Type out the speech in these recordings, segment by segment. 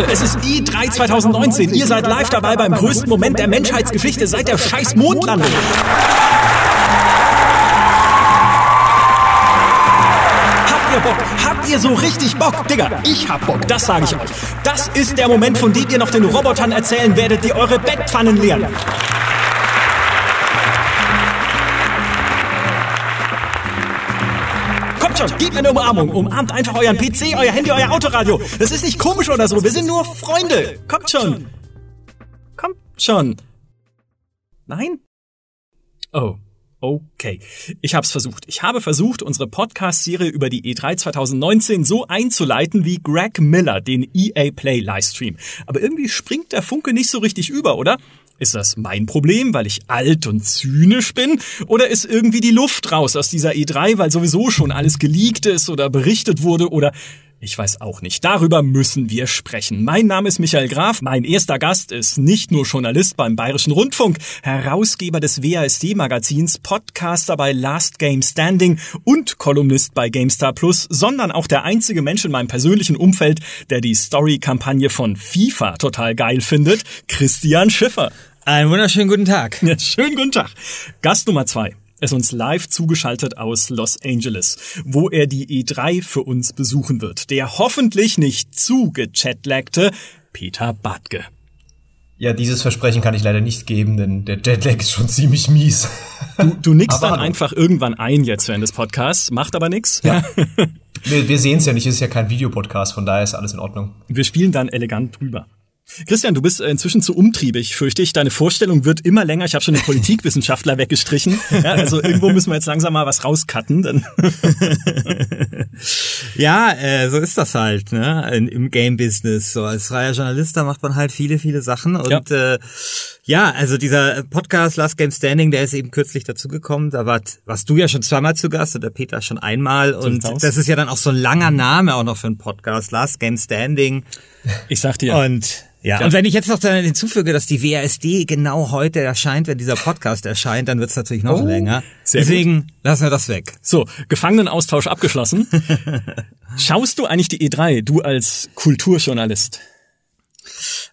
Leute, es ist E3 2019. Ihr seid live dabei beim größten Moment der Menschheitsgeschichte seit der scheiß Mondlandung. Habt ihr Bock? Habt ihr so richtig Bock? Digga, ich hab Bock, das sage ich euch. Das ist der Moment, von dem ihr noch den Robotern erzählen werdet, die eure Bettpfannen leeren. Gebt mir eine Umarmung. Umarmt einfach euren PC, euer Handy, euer Autoradio. Das ist nicht komisch oder so. Wir sind nur Freunde. Kommt schon. Kommt schon. Nein? Oh. Okay, ich habe es versucht. Ich habe versucht, unsere Podcast-Serie über die E3 2019 so einzuleiten wie Greg Miller den EA Play Livestream. Aber irgendwie springt der Funke nicht so richtig über, oder? Ist das mein Problem, weil ich alt und zynisch bin? Oder ist irgendwie die Luft raus aus dieser E3, weil sowieso schon alles geleakt ist oder berichtet wurde oder ich weiß auch nicht. Darüber müssen wir sprechen. Mein Name ist Michael Graf. Mein erster Gast ist nicht nur Journalist beim Bayerischen Rundfunk, Herausgeber des WASD-Magazins, Podcaster bei Last Game Standing und Kolumnist bei GameStar Plus, sondern auch der einzige Mensch in meinem persönlichen Umfeld, der die Story-Kampagne von FIFA total geil findet, Christian Schiffer. Einen wunderschönen guten Tag. Ja, schönen guten Tag. Gast Nummer zwei ist uns live zugeschaltet aus Los Angeles, wo er die E3 für uns besuchen wird. Der hoffentlich nicht zu gechatlagte Peter Bartke. Ja, dieses Versprechen kann ich leider nicht geben, denn der Jetlag ist schon ziemlich mies. Du, du nickst dann einfach irgendwann ein jetzt während des Podcasts, macht aber nichts. Ja. wir wir sehen es ja nicht, es ist ja kein Videopodcast, von daher ist alles in Ordnung. Wir spielen dann elegant drüber. Christian, du bist inzwischen zu umtriebig, fürchte ich. Deine Vorstellung wird immer länger. Ich habe schon den Politikwissenschaftler weggestrichen. Ja, also irgendwo müssen wir jetzt langsam mal was rauscutten. Ja, äh, so ist das halt ne? im Game-Business. So als freier Journalist, da macht man halt viele, viele Sachen. Und ja. Äh, ja, also dieser Podcast Last Game Standing, der ist eben kürzlich dazugekommen. Da war, warst du ja schon zweimal zu Gast und der Peter schon einmal. Und das ist ja dann auch so ein langer Name auch noch für einen Podcast. Last Game Standing. Ich sag dir. Und ja, und wenn ich jetzt noch hinzufüge, dass die WASD genau heute erscheint, wenn dieser Podcast erscheint, dann wird's natürlich noch oh, länger. Deswegen gut. lassen wir das weg. So, Gefangenenaustausch abgeschlossen. Schaust du eigentlich die E3, du als Kulturjournalist?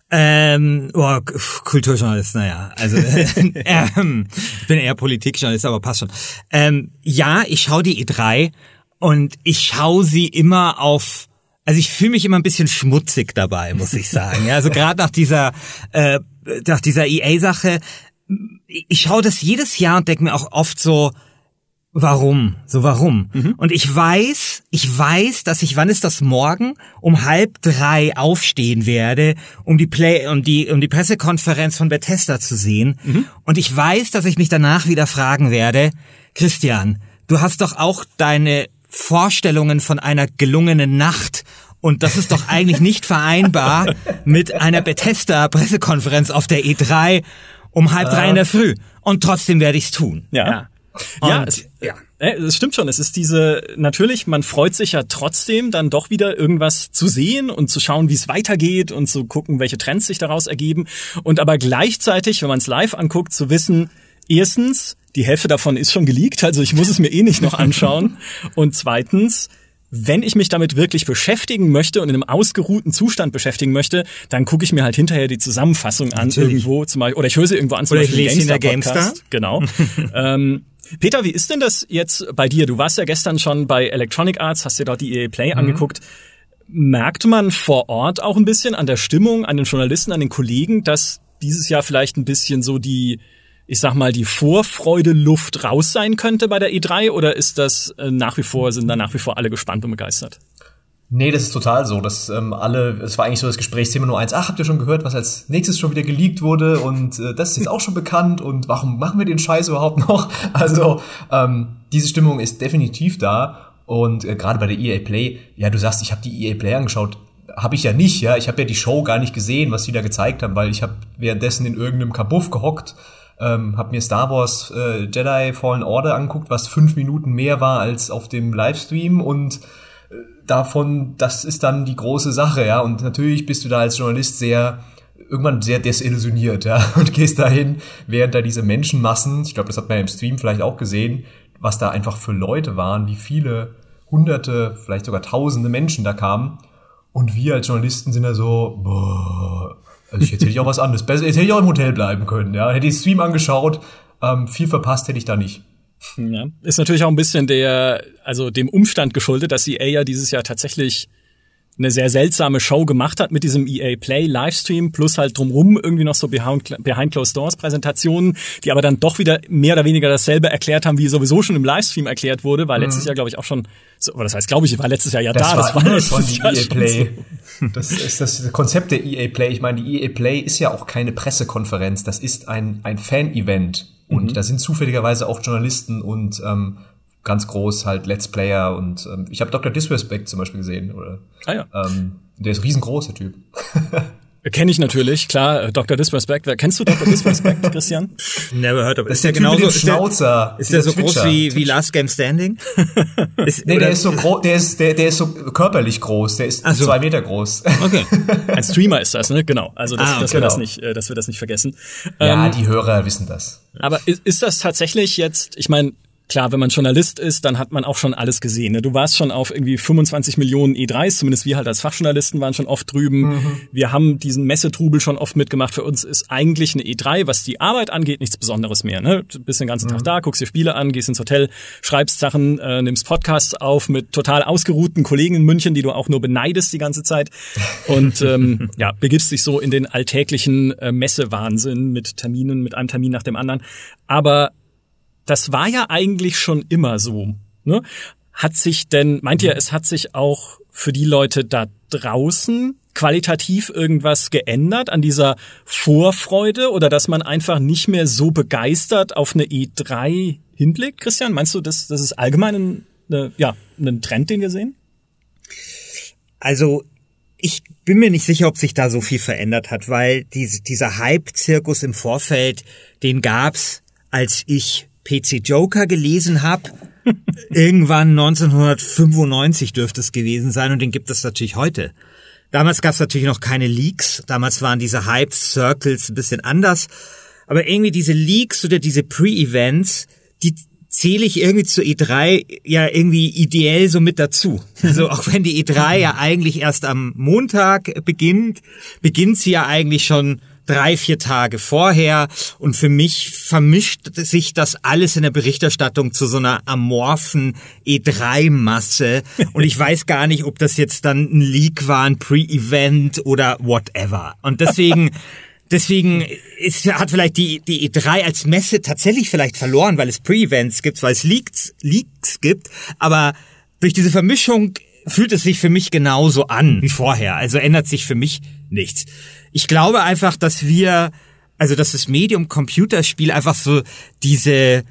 Ähm, oh, Kulturjournalist, naja, also ähm, ich bin eher Politikjournalist, aber passt schon. Ähm, ja, ich schaue die E3 und ich schaue sie immer auf also ich fühle mich immer ein bisschen schmutzig dabei, muss ich sagen. Also gerade nach dieser äh, nach dieser EA-Sache, ich schaue das jedes Jahr und denke mir auch oft so, warum? So warum? Mhm. Und ich weiß, ich weiß, dass ich, wann ist das morgen? Um halb drei aufstehen werde, um die Play, um die, um die Pressekonferenz von Bethesda zu sehen. Mhm. Und ich weiß, dass ich mich danach wieder fragen werde, Christian, du hast doch auch deine Vorstellungen von einer gelungenen Nacht. Und das ist doch eigentlich nicht vereinbar mit einer Bethesda-Pressekonferenz auf der E3 um halb drei in der Früh. Und trotzdem werde ich es tun. Ja. ja. ja, es, ja. Es stimmt schon. Es ist diese, natürlich, man freut sich ja trotzdem, dann doch wieder irgendwas zu sehen und zu schauen, wie es weitergeht und zu gucken, welche Trends sich daraus ergeben. Und aber gleichzeitig, wenn man es live anguckt, zu wissen, erstens, die Hälfte davon ist schon geleakt, also ich muss es mir eh nicht noch anschauen. Und zweitens, wenn ich mich damit wirklich beschäftigen möchte und in einem ausgeruhten Zustand beschäftigen möchte, dann gucke ich mir halt hinterher die Zusammenfassung an Natürlich. irgendwo zum Beispiel oder ich höre sie irgendwo an zum oder Beispiel ich lese in der GameStar. Genau. ähm, Peter, wie ist denn das jetzt bei dir? Du warst ja gestern schon bei Electronic Arts, hast dir dort die EA Play mhm. angeguckt. Merkt man vor Ort auch ein bisschen an der Stimmung, an den Journalisten, an den Kollegen, dass dieses Jahr vielleicht ein bisschen so die ich sag mal, die Vorfreude-Luft raus sein könnte bei der E3 oder ist das äh, nach wie vor, sind da nach wie vor alle gespannt und begeistert? Nee, das ist total so, dass ähm, alle, es war eigentlich so das Gesprächsthema nur eins, ach, habt ihr schon gehört, was als nächstes schon wieder geleakt wurde? Und äh, das ist jetzt auch schon bekannt. Und warum machen wir den Scheiß überhaupt noch? Also, ähm, diese Stimmung ist definitiv da. Und äh, gerade bei der EA Play, ja, du sagst, ich habe die EA Play angeschaut, habe ich ja nicht, ja, ich habe ja die Show gar nicht gesehen, was sie da gezeigt haben, weil ich habe währenddessen in irgendeinem Kabuff gehockt ähm, habe mir Star Wars äh, Jedi Fallen Order anguckt, was fünf Minuten mehr war als auf dem Livestream und äh, davon, das ist dann die große Sache, ja. Und natürlich bist du da als Journalist sehr irgendwann sehr desillusioniert, ja, und gehst dahin, während da diese Menschenmassen, ich glaube, das hat man im Stream vielleicht auch gesehen, was da einfach für Leute waren, wie viele hunderte, vielleicht sogar tausende Menschen da kamen. Und wir als Journalisten sind da so, boah, also jetzt hätte ich auch was anderes. Besser, jetzt hätte ich auch im Hotel bleiben können, ja. Hätte ich Stream angeschaut, ähm, viel verpasst hätte ich da nicht. Ja, ist natürlich auch ein bisschen der, also dem Umstand geschuldet, dass EA ja dieses Jahr tatsächlich eine sehr seltsame Show gemacht hat mit diesem EA Play Livestream plus halt drumrum irgendwie noch so Behind, Behind Closed Doors Präsentationen, die aber dann doch wieder mehr oder weniger dasselbe erklärt haben, wie sowieso schon im Livestream erklärt wurde, weil mhm. letztes Jahr glaube ich auch schon, so, oder das heißt glaube ich, war letztes Jahr ja das da, war das war letztes Jahr EA Play. So. Das ist das Konzept der EA Play. Ich meine, die EA Play ist ja auch keine Pressekonferenz, das ist ein, ein Fan-Event. Und mhm. da sind zufälligerweise auch Journalisten und ähm, ganz groß halt Let's Player und ähm, ich habe Dr. Disrespect zum Beispiel gesehen. Oder, ah ja. Ähm, der ist riesengroß, der Typ. Kenne ich natürlich, klar, äh, Dr. Disrespect. Kennst du Dr. Disrespect, Christian? Never heard of it. Ist der genauso Schnauzer? Ist der, ist der so groß wie, wie Last Game Standing? ist, nee, der ist so groß, der ist, der, der ist so körperlich groß, der ist so. zwei Meter groß. Okay. Ein Streamer ist das, ne? Genau. Also, dass, ah, okay. dass wir das genau. nicht, äh, dass wir das nicht vergessen. Ja, ähm, die Hörer wissen das. Aber ist, ist das tatsächlich jetzt, ich meine, Klar, wenn man Journalist ist, dann hat man auch schon alles gesehen. Ne? Du warst schon auf irgendwie 25 Millionen E3s, zumindest wir halt als Fachjournalisten waren schon oft drüben. Mhm. Wir haben diesen Messetrubel schon oft mitgemacht. Für uns ist eigentlich eine E3, was die Arbeit angeht, nichts Besonderes mehr. Ne? Du bist den ganzen mhm. Tag da, guckst dir Spiele an, gehst ins Hotel, schreibst Sachen, äh, nimmst Podcasts auf mit total ausgeruhten Kollegen in München, die du auch nur beneidest die ganze Zeit. Und ähm, ja, begibst dich so in den alltäglichen äh, Messewahnsinn mit Terminen, mit einem Termin nach dem anderen. Aber das war ja eigentlich schon immer so. Ne? Hat sich denn, meint ihr, es hat sich auch für die Leute da draußen qualitativ irgendwas geändert an dieser Vorfreude oder dass man einfach nicht mehr so begeistert auf eine E3 hinblickt? Christian, meinst du, das, das ist allgemein ein, eine, ja, ein Trend, den wir sehen? Also ich bin mir nicht sicher, ob sich da so viel verändert hat, weil diese, dieser Hype-Zirkus im Vorfeld, den gab's, als ich PC Joker gelesen habe. Irgendwann 1995 dürfte es gewesen sein und den gibt es natürlich heute. Damals gab es natürlich noch keine Leaks. Damals waren diese Hype-Circles ein bisschen anders. Aber irgendwie diese Leaks oder diese Pre-Events, die zähle ich irgendwie zur E3 ja irgendwie ideell so mit dazu. Also auch wenn die E3 ja eigentlich erst am Montag beginnt, beginnt sie ja eigentlich schon drei, vier Tage vorher. Und für mich vermischt sich das alles in der Berichterstattung zu so einer amorphen E3-Masse. Und ich weiß gar nicht, ob das jetzt dann ein Leak war, ein Pre-Event oder whatever. Und deswegen Deswegen ist, hat vielleicht die, die E3 als Messe tatsächlich vielleicht verloren, weil es Pre-Events gibt, weil es Leaks, Leaks gibt. Aber durch diese Vermischung fühlt es sich für mich genauso an wie vorher. Also ändert sich für mich nichts ich glaube einfach, dass wir, also dass das Medium Computerspiel einfach so diese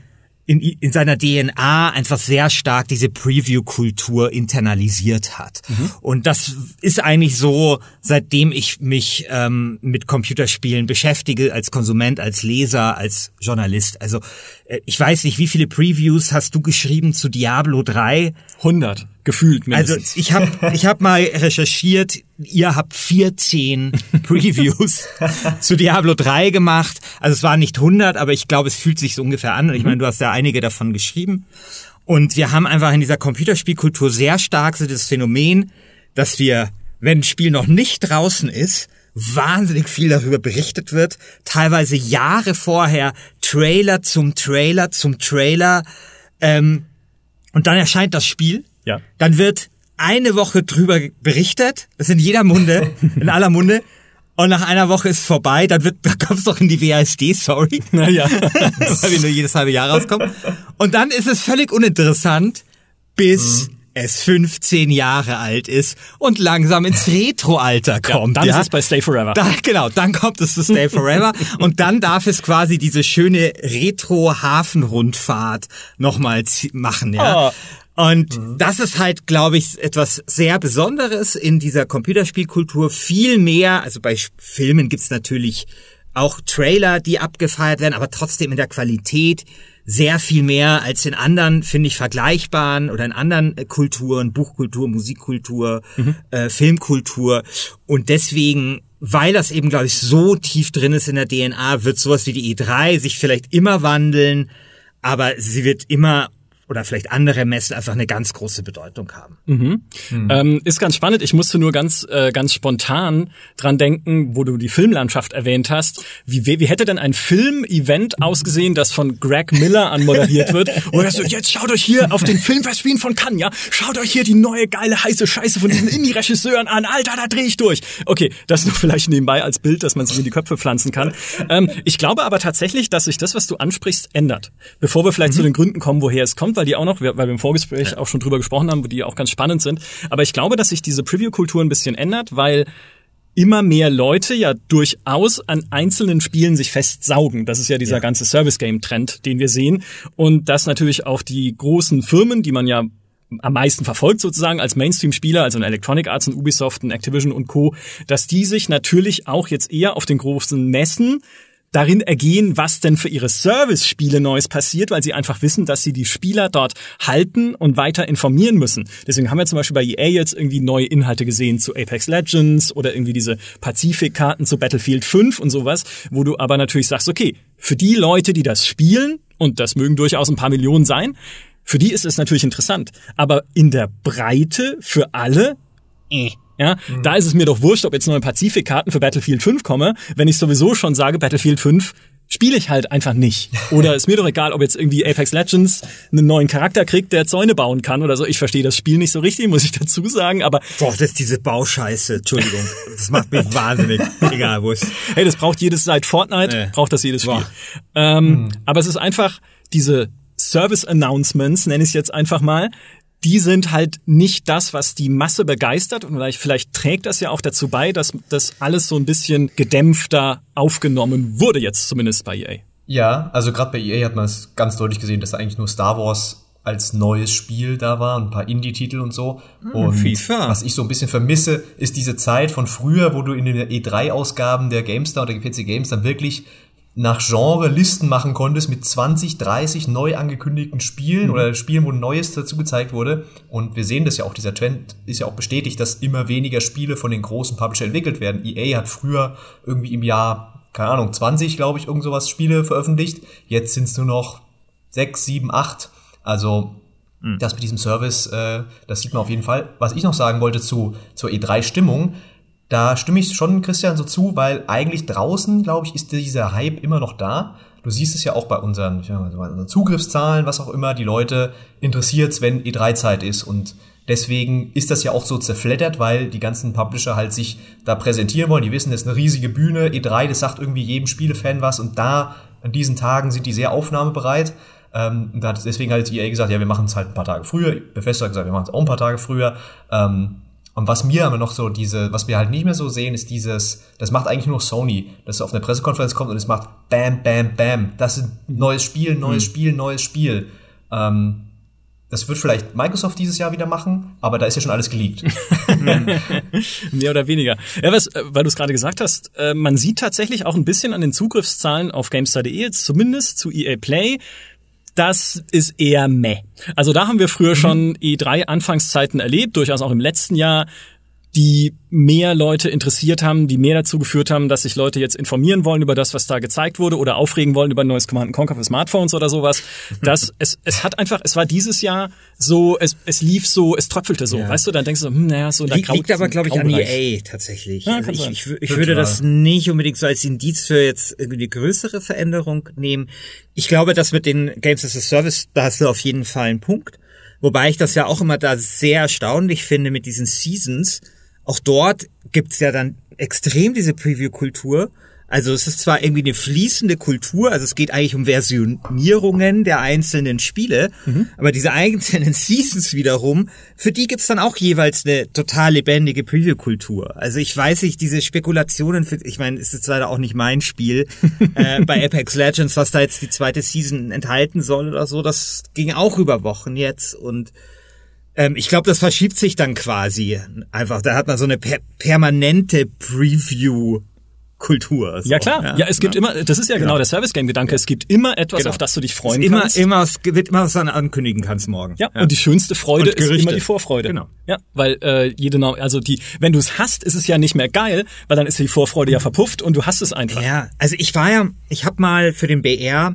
in, in seiner DNA einfach sehr stark diese Preview-Kultur internalisiert hat. Mhm. Und das ist eigentlich so, seitdem ich mich ähm, mit Computerspielen beschäftige, als Konsument, als Leser, als Journalist. Also äh, ich weiß nicht, wie viele Previews hast du geschrieben zu Diablo 3? 100 gefühlt mindestens. Also ich habe ich hab mal recherchiert, ihr habt 14 Previews zu Diablo 3 gemacht. Also es waren nicht 100, aber ich glaube, es fühlt sich so ungefähr an. Und ich meine, du hast ja einige davon geschrieben. Und wir haben einfach in dieser Computerspielkultur sehr stark so das Phänomen, dass wir, wenn ein Spiel noch nicht draußen ist, wahnsinnig viel darüber berichtet wird, teilweise Jahre vorher, Trailer zum Trailer zum Trailer, ähm, und dann erscheint das Spiel ja. Dann wird eine Woche drüber berichtet, das ist in jeder Munde, in aller Munde. Und nach einer Woche ist vorbei, dann wird, da kommt's doch in die WASD, sorry. Naja. Weil wir nur jedes halbe Jahr rauskommen. Und dann ist es völlig uninteressant, bis mhm. es 15 Jahre alt ist und langsam ins Retro-Alter kommt. Ja, dann ja? ist es bei Stay Forever. Da, genau, dann kommt es zu Stay Forever und dann darf es quasi diese schöne Retro-Hafenrundfahrt nochmal machen, ja. Oh. Und mhm. das ist halt, glaube ich, etwas sehr Besonderes in dieser Computerspielkultur. Viel mehr, also bei Filmen gibt's natürlich auch Trailer, die abgefeiert werden, aber trotzdem in der Qualität sehr viel mehr als in anderen, finde ich, vergleichbaren oder in anderen äh, Kulturen, Buchkultur, Musikkultur, mhm. äh, Filmkultur. Und deswegen, weil das eben, glaube ich, so tief drin ist in der DNA, wird sowas wie die E3 sich vielleicht immer wandeln, aber sie wird immer oder vielleicht andere Messen einfach eine ganz große Bedeutung haben. Mhm. Mhm. Ähm, ist ganz spannend. Ich musste nur ganz äh, ganz spontan dran denken, wo du die Filmlandschaft erwähnt hast. Wie, wie, wie hätte denn ein Film-Event ausgesehen, das von Greg Miller anmoderiert wird? Wo er so, jetzt schaut euch hier auf den Filmfestspielen von Cannes, ja? Schaut euch hier die neue geile heiße Scheiße von diesen Indie-Regisseuren an. Alter, da dreh ich durch. Okay, das nur vielleicht nebenbei als Bild, dass man sich in die Köpfe pflanzen kann. Ähm, ich glaube aber tatsächlich, dass sich das, was du ansprichst, ändert. Bevor wir vielleicht mhm. zu den Gründen kommen, woher es kommt, weil die auch noch, weil wir im Vorgespräch ja. auch schon drüber gesprochen haben, die auch ganz spannend sind. Aber ich glaube, dass sich diese Preview-Kultur ein bisschen ändert, weil immer mehr Leute ja durchaus an einzelnen Spielen sich festsaugen. Das ist ja dieser ja. ganze Service-Game-Trend, den wir sehen. Und dass natürlich auch die großen Firmen, die man ja am meisten verfolgt sozusagen als Mainstream-Spieler, also ein Electronic Arts, ein Ubisoft, ein Activision und Co., dass die sich natürlich auch jetzt eher auf den großen Messen darin ergehen, was denn für ihre Service-Spiele Neues passiert, weil sie einfach wissen, dass sie die Spieler dort halten und weiter informieren müssen. Deswegen haben wir zum Beispiel bei EA jetzt irgendwie neue Inhalte gesehen zu Apex Legends oder irgendwie diese Pazifik-Karten zu Battlefield 5 und sowas, wo du aber natürlich sagst, okay, für die Leute, die das spielen, und das mögen durchaus ein paar Millionen sein, für die ist es natürlich interessant. Aber in der Breite für alle, äh. Ja, mhm. da ist es mir doch wurscht, ob jetzt neue Pazifikkarten für Battlefield 5 komme, wenn ich sowieso schon sage, Battlefield 5 spiele ich halt einfach nicht. Oder ist mir doch egal, ob jetzt irgendwie Apex Legends einen neuen Charakter kriegt, der Zäune bauen kann oder so. Ich verstehe das Spiel nicht so richtig, muss ich dazu sagen, aber... Boah, das ist diese Bauscheiße, Entschuldigung. Das macht mich wahnsinnig. Egal, wo es... Hey, das braucht jedes, seit Fortnite äh. braucht das jedes Spiel. Ähm, mhm. Aber es ist einfach diese Service Announcements, nenne ich es jetzt einfach mal, die sind halt nicht das, was die Masse begeistert und vielleicht, vielleicht trägt das ja auch dazu bei, dass das alles so ein bisschen gedämpfter aufgenommen wurde jetzt zumindest bei EA. Ja, also gerade bei EA hat man es ganz deutlich gesehen, dass da eigentlich nur Star Wars als neues Spiel da war, ein paar Indie-Titel und so. Hm, und FIFA. was ich so ein bisschen vermisse, ist diese Zeit von früher, wo du in den E3-Ausgaben der GameStar oder PC Games dann wirklich nach Genre Listen machen konntest mit 20, 30 neu angekündigten Spielen mhm. oder Spielen, wo Neues dazu gezeigt wurde. Und wir sehen das ja auch, dieser Trend ist ja auch bestätigt, dass immer weniger Spiele von den großen Publisher entwickelt werden. EA hat früher irgendwie im Jahr, keine Ahnung, 20, glaube ich, irgend sowas Spiele veröffentlicht. Jetzt sind es nur noch 6, 7, 8. Also mhm. das mit diesem Service, äh, das sieht man auf jeden Fall. Was ich noch sagen wollte zu, zur E3-Stimmung, da stimme ich schon Christian so zu, weil eigentlich draußen, glaube ich, ist dieser Hype immer noch da. Du siehst es ja auch bei unseren, mal, unseren Zugriffszahlen, was auch immer, die Leute interessiert, wenn E3-Zeit ist. Und deswegen ist das ja auch so zerfleddert, weil die ganzen Publisher halt sich da präsentieren wollen. Die wissen, das ist eine riesige Bühne. E3, das sagt irgendwie jedem Spielefan was. Und da, an diesen Tagen, sind die sehr aufnahmebereit. Ähm, hat deswegen halt EA gesagt, ja, wir machen es halt ein paar Tage früher. Bethesda hat gesagt, wir machen es auch ein paar Tage früher. Ähm, und was mir aber noch so diese, was wir halt nicht mehr so sehen, ist dieses, das macht eigentlich nur Sony, dass auf eine Pressekonferenz kommt und es macht Bam, Bam, Bam. Das ist ein neues Spiel, neues mhm. Spiel, neues Spiel. Ähm, das wird vielleicht Microsoft dieses Jahr wieder machen, aber da ist ja schon alles geleakt. Mehr oder weniger. Ja, was, äh, weil du es gerade gesagt hast, äh, man sieht tatsächlich auch ein bisschen an den Zugriffszahlen auf GameStar.de jetzt zumindest zu EA Play, das ist eher meh. Also da haben wir früher mhm. schon E3-Anfangszeiten erlebt, durchaus auch im letzten Jahr, die mehr Leute interessiert haben, die mehr dazu geführt haben, dass sich Leute jetzt informieren wollen über das, was da gezeigt wurde oder aufregen wollen über ein neues Command Conquer für Smartphones oder sowas. Das, es, es hat einfach, es war dieses Jahr so, es, es lief so, es tröpfelte so, ja. weißt du, dann denkst du, hm, naja, so da Liegt aber, glaube ich, an EA tatsächlich. Ja, also ich, ich, ich würde das nicht unbedingt so als Indiz für jetzt irgendwie eine größere Veränderung nehmen. Ich glaube, dass mit den Games as a Service, da hast du auf jeden Fall einen Punkt. Wobei ich das ja auch immer da sehr erstaunlich finde mit diesen Seasons, auch dort gibt's ja dann extrem diese Preview-Kultur. Also es ist zwar irgendwie eine fließende Kultur, also es geht eigentlich um Versionierungen der einzelnen Spiele, mhm. aber diese einzelnen Seasons wiederum, für die gibt's dann auch jeweils eine total lebendige Preview-Kultur. Also ich weiß nicht, diese Spekulationen, für, ich meine, es ist leider auch nicht mein Spiel, äh, bei Apex Legends, was da jetzt die zweite Season enthalten soll oder so, das ging auch über Wochen jetzt und ähm, ich glaube, das verschiebt sich dann quasi einfach. Da hat man so eine per permanente Preview. Kultur. So. Ja klar, ja, ja es gibt genau. immer, das ist ja genau, genau der Service Game Gedanke. Ja. Es gibt immer etwas, genau. auf das du dich freuen immer, kannst. Immer, es wird immer was dann ankündigen kannst morgen. Ja, ja, und die schönste Freude ist immer die Vorfreude. Genau. Ja, weil äh, jede, also die, wenn du es hast, ist es ja nicht mehr geil, weil dann ist die Vorfreude ja verpufft und du hast es einfach. Ja, also ich war ja, ich habe mal für den BR,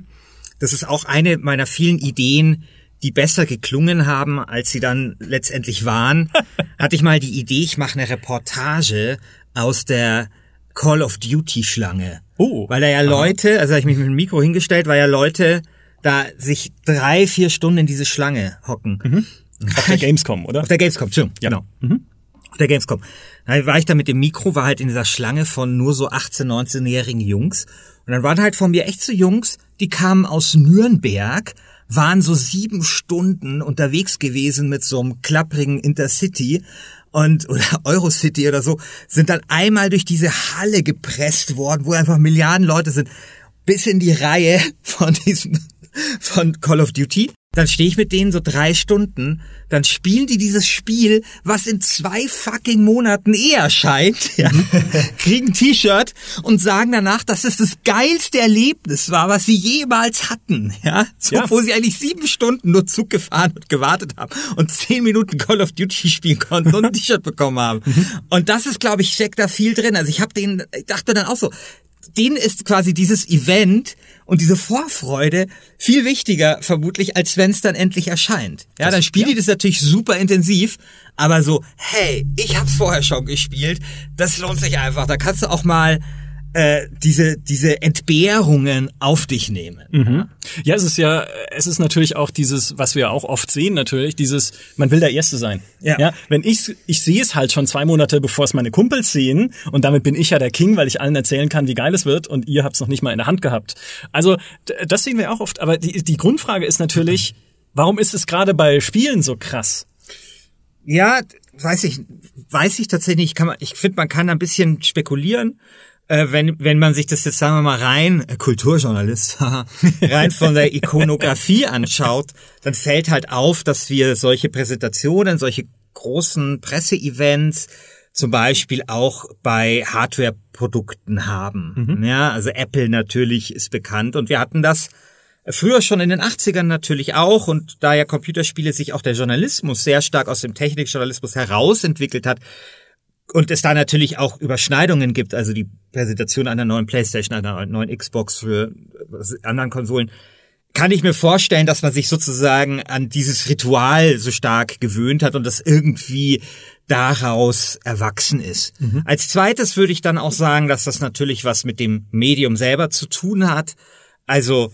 das ist auch eine meiner vielen Ideen, die besser geklungen haben, als sie dann letztendlich waren, hatte ich mal die Idee, ich mache eine Reportage aus der Call of Duty Schlange. Oh. Weil da ja Leute, also hab ich mich mit dem Mikro hingestellt, weil ja Leute da sich drei, vier Stunden in diese Schlange hocken. Auf der Gamescom, oder? Auf der Gamescom, Entschuldigung, genau. Auf der Gamescom. Da war ich da mit dem Mikro, war halt in dieser Schlange von nur so 18-, 19-jährigen Jungs. Und dann waren halt von mir echt so Jungs, die kamen aus Nürnberg, waren so sieben Stunden unterwegs gewesen mit so einem klapprigen Intercity und oder Eurocity oder so, sind dann einmal durch diese Halle gepresst worden, wo einfach Milliarden Leute sind, bis in die Reihe von diesem von Call of Duty. Dann stehe ich mit denen so drei Stunden, dann spielen die dieses Spiel, was in zwei fucking Monaten eh erscheint, ja, kriegen ein T-Shirt und sagen danach, dass es das geilste Erlebnis war, was sie jemals hatten, ja, so, Ja. wo sie eigentlich sieben Stunden nur Zug gefahren und gewartet haben und zehn Minuten Call of Duty spielen konnten und ein T-Shirt bekommen haben. Und das ist, glaube ich, steckt da viel drin. Also ich habe den, ich dachte dann auch so, denen ist quasi dieses Event und diese Vorfreude viel wichtiger vermutlich, als wenn es dann endlich erscheint. Ja, dann spielen die das natürlich super intensiv, aber so, hey, ich hab's vorher schon gespielt, das lohnt sich einfach. Da kannst du auch mal äh, diese diese Entbehrungen auf dich nehmen. Ja, es ist ja, es ist natürlich auch dieses, was wir auch oft sehen, natürlich, dieses, man will der Erste sein. Ja. wenn ich, ich sehe es halt schon zwei Monate, bevor es meine Kumpels sehen, und damit bin ich ja der King, weil ich allen erzählen kann, wie geil es wird, und ihr habt es noch nicht mal in der Hand gehabt. Also, das sehen wir auch oft, aber die, die Grundfrage ist natürlich, warum ist es gerade bei Spielen so krass? Ja, weiß ich, weiß ich tatsächlich nicht. Kann man, ich finde, man kann ein bisschen spekulieren. Äh, wenn, wenn man sich das jetzt, sagen wir mal, rein, äh, Kulturjournalist, rein von der Ikonografie anschaut, dann fällt halt auf, dass wir solche Präsentationen, solche großen Presseevents zum Beispiel auch bei Hardware-Produkten haben. Ja, also Apple natürlich ist bekannt und wir hatten das Früher schon in den 80ern natürlich auch und da ja Computerspiele sich auch der Journalismus sehr stark aus dem Technikjournalismus herausentwickelt hat und es da natürlich auch Überschneidungen gibt, also die Präsentation einer neuen Playstation, einer neuen Xbox für äh, anderen Konsolen, kann ich mir vorstellen, dass man sich sozusagen an dieses Ritual so stark gewöhnt hat und das irgendwie daraus erwachsen ist. Als zweites würde ich dann auch sagen, dass das natürlich was mit dem Medium selber zu tun hat. Also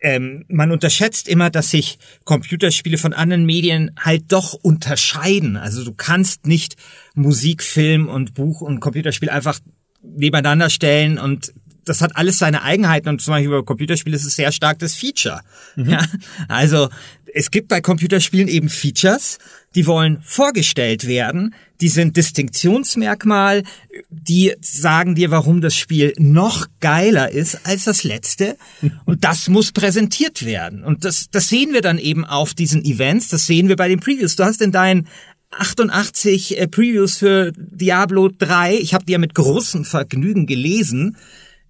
ähm, man unterschätzt immer, dass sich Computerspiele von anderen Medien halt doch unterscheiden. Also du kannst nicht Musik, Film und Buch und Computerspiel einfach nebeneinander stellen und das hat alles seine Eigenheiten und zum Beispiel bei Computerspielen ist es sehr stark das Feature. Ja, also es gibt bei Computerspielen eben Features, die wollen vorgestellt werden, die sind Distinktionsmerkmal, die sagen dir, warum das Spiel noch geiler ist als das letzte und das muss präsentiert werden. Und das, das sehen wir dann eben auf diesen Events, das sehen wir bei den Previews. Du hast in deinen 88 äh, Previews für Diablo 3, ich habe die ja mit großem Vergnügen gelesen,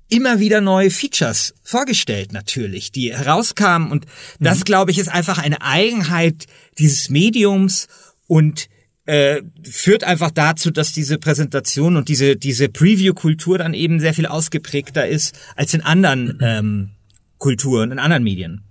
immer wieder neue Features vorgestellt natürlich, die herauskamen. Und das glaube ich ist einfach eine Eigenheit dieses Mediums und äh, führt einfach dazu, dass diese Präsentation und diese diese Preview-Kultur dann eben sehr viel ausgeprägter ist als in anderen ähm, Kulturen, in anderen Medien.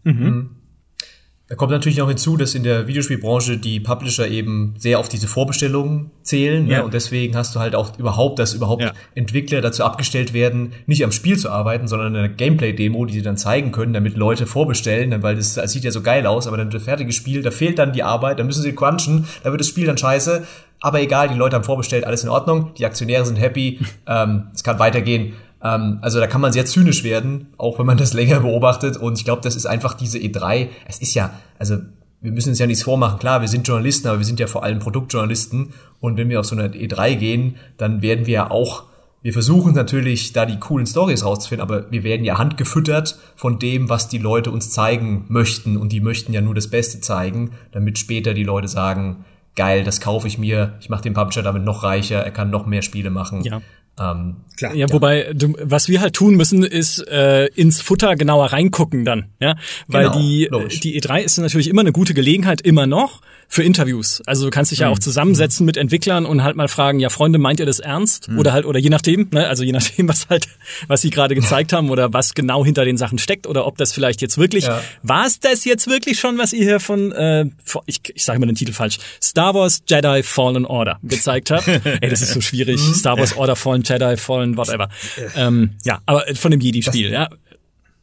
Da kommt natürlich noch hinzu, dass in der Videospielbranche die Publisher eben sehr auf diese Vorbestellungen zählen. Ja. Ne? Und deswegen hast du halt auch überhaupt, dass überhaupt Ja. Entwickler dazu abgestellt werden, nicht am Spiel zu arbeiten, sondern eine Gameplay-Demo, die sie dann zeigen können, damit Leute vorbestellen, dann- weil das, das sieht ja so geil aus, aber dann wird das fertige Spiel, da fehlt dann die Arbeit, da müssen sie crunchen, da wird das Spiel dann scheiße. Aber egal, die Leute haben vorbestellt, alles in Ordnung, die Aktionäre sind happy, ähm, es kann weitergehen. Ähm, also da kann man sehr zynisch werden, auch wenn man das länger beobachtet. Und ich glaube, das ist einfach diese E3. Es ist ja, also wir müssen uns ja nichts vormachen. Klar, wir sind Journalisten, aber wir sind ja vor allem Produktjournalisten. Und wenn wir auf so eine E3 gehen, dann werden wir ja auch, wir versuchen natürlich, da die coolen Stories rauszufinden, aber wir werden ja handgefüttert von dem, was die Leute uns zeigen möchten. Und die möchten ja nur das Beste zeigen, damit später die Leute sagen, geil, das kaufe ich mir, ich mache den Publisher damit noch reicher, er kann noch mehr Spiele machen. Ja. Ähm, Klar, ja, ja, wobei, du, was wir halt tun müssen, ist äh, ins Futter genauer reingucken dann, ja, weil genau, die logisch. die E3 ist natürlich immer eine gute Gelegenheit, immer noch für Interviews. Also du kannst dich mhm. ja auch zusammensetzen mit Entwicklern und halt mal fragen, ja Freunde, meint ihr das ernst? Mhm. Oder halt oder je nachdem, ne, also je nachdem, was halt was sie gerade gezeigt haben oder was genau hinter den Sachen steckt oder ob das vielleicht jetzt wirklich ja. war es das jetzt wirklich schon, was ihr hier von äh, ich ich sage mal den Titel falsch, Star Wars Jedi Fallen Order gezeigt habt. Ey, das ist so schwierig. Mhm. Star Wars Order Fallen Jedi Fallen whatever. Ähm, ja, aber von dem Jedi-Spiel, ja.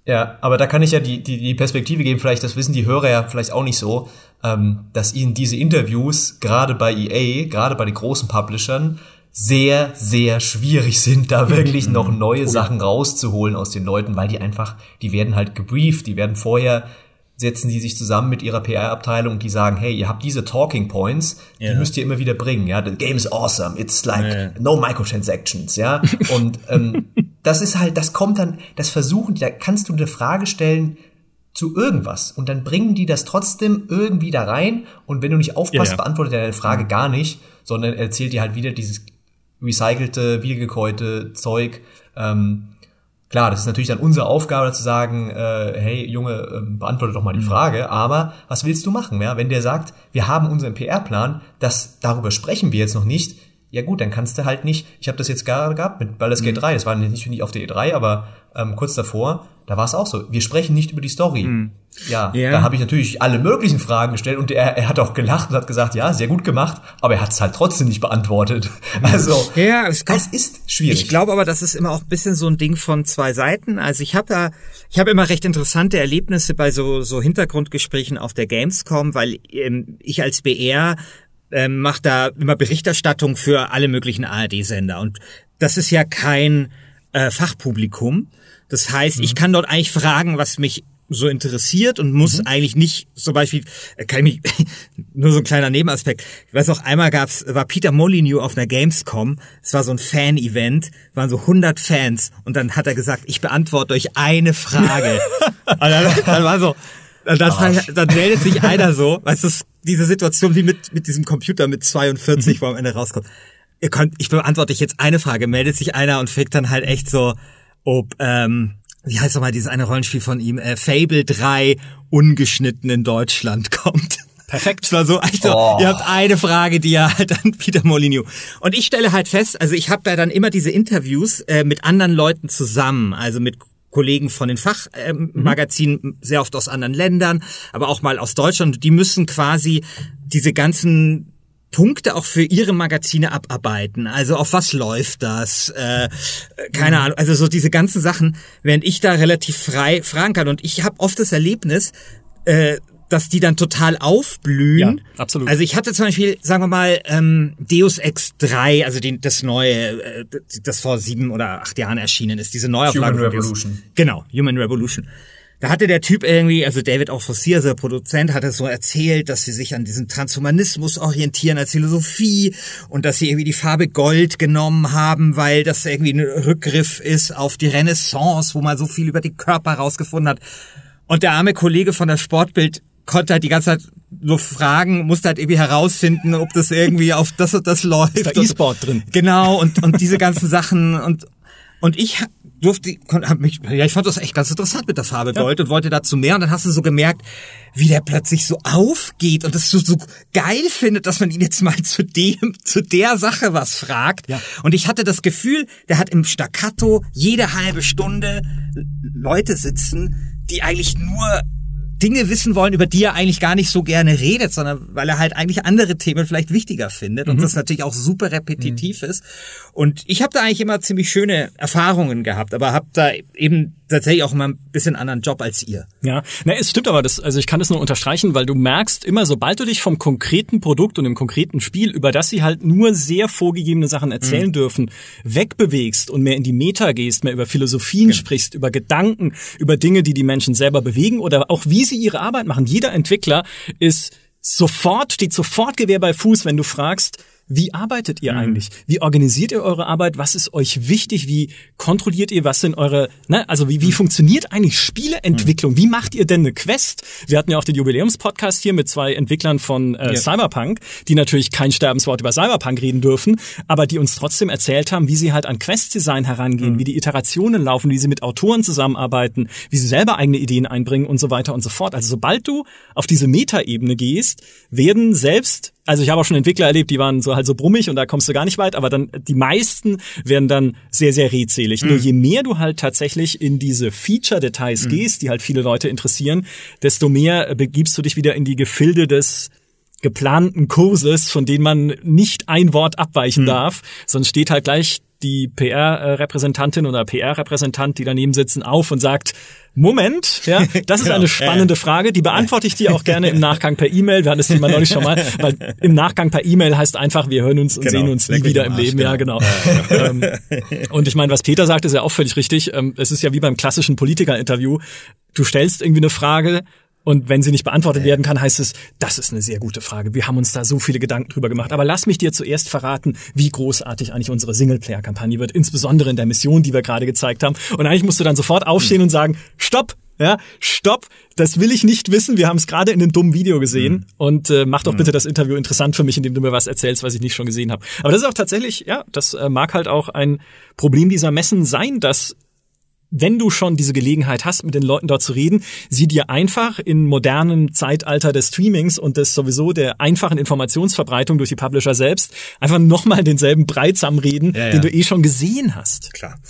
Ja, aber da kann ich ja die, die, die Perspektive geben, vielleicht, das wissen die Hörer ja vielleicht auch nicht so, ähm, dass ihnen diese Interviews gerade bei EA, gerade bei den großen Publishern, sehr, sehr schwierig sind, da wirklich noch neue Sachen rauszuholen aus den Leuten, weil die einfach, die werden halt gebrieft, die werden vorher setzen die sich zusammen mit ihrer PR-Abteilung, die sagen, hey, ihr habt diese Talking Points, die müsst ihr immer wieder bringen, ja. The game is awesome, it's like ja. no microtransactions, ja. Und ähm, das ist halt, das kommt dann, das Versuchen, da kannst du eine Frage stellen zu irgendwas und dann bringen die das trotzdem irgendwie da rein und wenn du nicht aufpasst, ja, beantwortet er deine Frage gar nicht, sondern erzählt dir halt wieder dieses recycelte, wiedergekäute Zeug. Ähm, Klar, das ist natürlich dann unsere Aufgabe zu sagen, äh, hey Junge, äh, beantworte doch mal die mhm. Frage, aber was willst du machen, ja? Wenn der sagt, wir haben unseren PR-Plan, das darüber sprechen wir jetzt noch nicht, ja gut, dann kannst du halt nicht, ich habe das jetzt gerade gehabt mit Baldur's Gate mhm. 3, das war nicht, nicht auf der E3, aber ähm, kurz davor, da war es auch so. Wir sprechen nicht über die Story. Mhm. Ja, yeah. da habe ich natürlich alle möglichen Fragen gestellt und er, er hat auch gelacht und hat gesagt, ja, sehr gut gemacht, aber er hat es halt trotzdem nicht beantwortet. Also, ja, es, kommt, es ist schwierig. Ich glaube aber, das ist immer auch ein bisschen so ein Ding von zwei Seiten. Also ich habe ja, ich habe immer recht interessante Erlebnisse bei so, so Hintergrundgesprächen auf der Gamescom, weil ähm, ich als BR ähm, mache da immer Berichterstattung für alle möglichen ARD-Sender und das ist ja kein äh, Fachpublikum. Das heißt, mhm. ich kann dort eigentlich fragen, was mich so interessiert und muss mhm. eigentlich nicht zum Beispiel, äh, kann ich mich, nur so ein kleiner Nebenaspekt. Ich weiß auch, einmal gab's, war Peter Molyneux auf einer Gamescom. Es war so ein Fan-Event, waren so 100 Fans und dann hat er gesagt, ich beantworte euch eine Frage. und dann, dann war so, dann, dann, dann meldet sich einer so, weißt du, diese Situation wie mit, mit diesem Computer mit 42, mhm. wo am Ende rauskommt. Ihr könnt, ich beantworte euch jetzt eine Frage, meldet sich einer und fängt dann halt echt so, ob, ähm, wie heißt nochmal dieses eine Rollenspiel von ihm, äh, Fable 3 ungeschnitten in Deutschland kommt. Perfekt. Es war so, also, oh. ihr habt eine Frage, die ihr halt an Peter Molyneux. Und ich stelle halt fest, also ich habe da dann immer diese Interviews äh, mit anderen Leuten zusammen, also mit Kollegen von den Fachmagazinen, äh, mhm. sehr oft aus anderen Ländern, aber auch mal aus Deutschland. Die müssen quasi diese ganzen Punkte auch für ihre Magazine abarbeiten. Also auf was läuft das? Äh, keine mhm. Ahnung. Also so diese ganzen Sachen, während ich da relativ frei fragen kann. Und ich habe oft das Erlebnis, äh, dass die dann total aufblühen. Ja, absolut. Also ich hatte zum Beispiel, sagen wir mal, ähm, Deus Ex 3, also die, das neue, äh, das vor sieben oder acht Jahren erschienen ist, diese Neuauflage. Human Revolution. Genau, Human Revolution. Da hatte der Typ irgendwie, also David auch Fossier, also der Produzent, hat es so erzählt, dass sie sich an diesem Transhumanismus orientieren als Philosophie und dass sie irgendwie die Farbe Gold genommen haben, weil das irgendwie ein Rückgriff ist auf die Renaissance, wo man so viel über die Körper rausgefunden hat. Und der arme Kollege von der Sportbild konnte halt die ganze Zeit nur fragen, musste halt irgendwie herausfinden, ob das irgendwie auf das und das läuft. Ist da E-Sport drin. Genau, und, und diese ganzen Sachen und, und ich durfte, hab mich, ja, ich fand das echt ganz interessant mit der Farbe Gold ja. und wollte dazu mehr. Und dann hast du so gemerkt, wie der plötzlich so aufgeht und das so, so geil findet, dass man ihn jetzt mal zu dem, zu der Sache was fragt. Ja. Und ich hatte das Gefühl, der hat im Staccato jede halbe Stunde Leute sitzen, die eigentlich nur Dinge wissen wollen, über die er eigentlich gar nicht so gerne redet, sondern weil er halt eigentlich andere Themen vielleicht wichtiger findet und mhm. das natürlich auch super repetitiv mhm. ist. Und ich habe da eigentlich immer ziemlich schöne Erfahrungen gehabt, aber habe da eben tatsächlich auch immer ein bisschen anderen Job als ihr. Ja, na, es stimmt aber, das, also ich kann das nur unterstreichen, weil du merkst immer, sobald du dich vom konkreten Produkt und dem konkreten Spiel, über das sie halt nur sehr vorgegebene Sachen erzählen mhm. dürfen, wegbewegst und mehr in die Meta gehst, mehr über Philosophien genau. sprichst, über Gedanken, über Dinge, die die Menschen selber bewegen oder auch wie sie ihre Arbeit machen. Jeder Entwickler ist sofort, steht sofort Gewehr bei Fuß, wenn du fragst, wie arbeitet ihr Mhm. eigentlich? Wie organisiert ihr eure Arbeit? Was ist euch wichtig? Wie kontrolliert ihr? Was sind eure, ne, also wie, wie Mhm. funktioniert eigentlich Spieleentwicklung? Wie macht ihr denn eine Quest? Wir hatten ja auch den Jubiläumspodcast hier mit zwei Entwicklern von äh, Cyberpunk, die natürlich kein Sterbenswort über Cyberpunk reden dürfen, aber die uns trotzdem erzählt haben, wie sie halt an Questdesign herangehen, wie die Iterationen laufen, wie sie mit Autoren zusammenarbeiten, wie sie selber eigene Ideen einbringen und so weiter und so fort. Also sobald du auf diese Metaebene gehst, werden selbst also ich habe auch schon Entwickler erlebt, die waren so halt so brummig und da kommst du gar nicht weit, aber dann die meisten werden dann sehr, sehr redselig. Nur je mehr du halt tatsächlich in diese Feature-Details gehst, die halt viele Leute interessieren, desto mehr äh, begibst du dich wieder in die Gefilde des geplanten Kurses, von denen man nicht ein Wort abweichen darf, sonst steht halt gleich die PR-Repräsentantin oder PR-Repräsentant, die daneben sitzen, auf und sagt, Moment, ja, das ist eine spannende Frage, die beantworte ich dir auch gerne im Nachgang per E-Mail. Wir hatten das Thema neulich schon mal, weil im Nachgang per E-Mail heißt einfach, wir hören uns und Genau, sehen uns nie wieder im Arsch, Leben. Ja, genau. Ähm, und ich meine, was Peter sagt, ist ja auch völlig richtig. Ähm, Es ist ja wie beim klassischen Politiker-Interview. Du stellst irgendwie eine Frage und wenn sie nicht beantwortet werden kann, heißt es, das ist eine sehr gute Frage. Wir haben uns da so viele Gedanken drüber gemacht. Aber lass mich dir zuerst verraten, wie großartig eigentlich unsere Singleplayer-Kampagne wird, insbesondere in der Mission, die wir gerade gezeigt haben. Und eigentlich musst du dann sofort aufstehen und sagen, stopp, ja, stopp, das will ich nicht wissen. Wir haben es gerade in einem dummen Video gesehen. Und äh, mach doch bitte das Interview interessant für mich, indem du mir was erzählst, was ich nicht schon gesehen habe. Aber das ist auch tatsächlich, ja, das äh, mag halt auch ein Problem dieser Messen sein, dass wenn du schon diese Gelegenheit hast, mit den Leuten dort zu reden, sie dir einfach im modernen Zeitalter des Streamings und des sowieso der einfachen Informationsverbreitung durch die Publisher selbst einfach nochmal denselben Breit zusammenreden, Ja, ja. den du eh schon gesehen hast. Klar.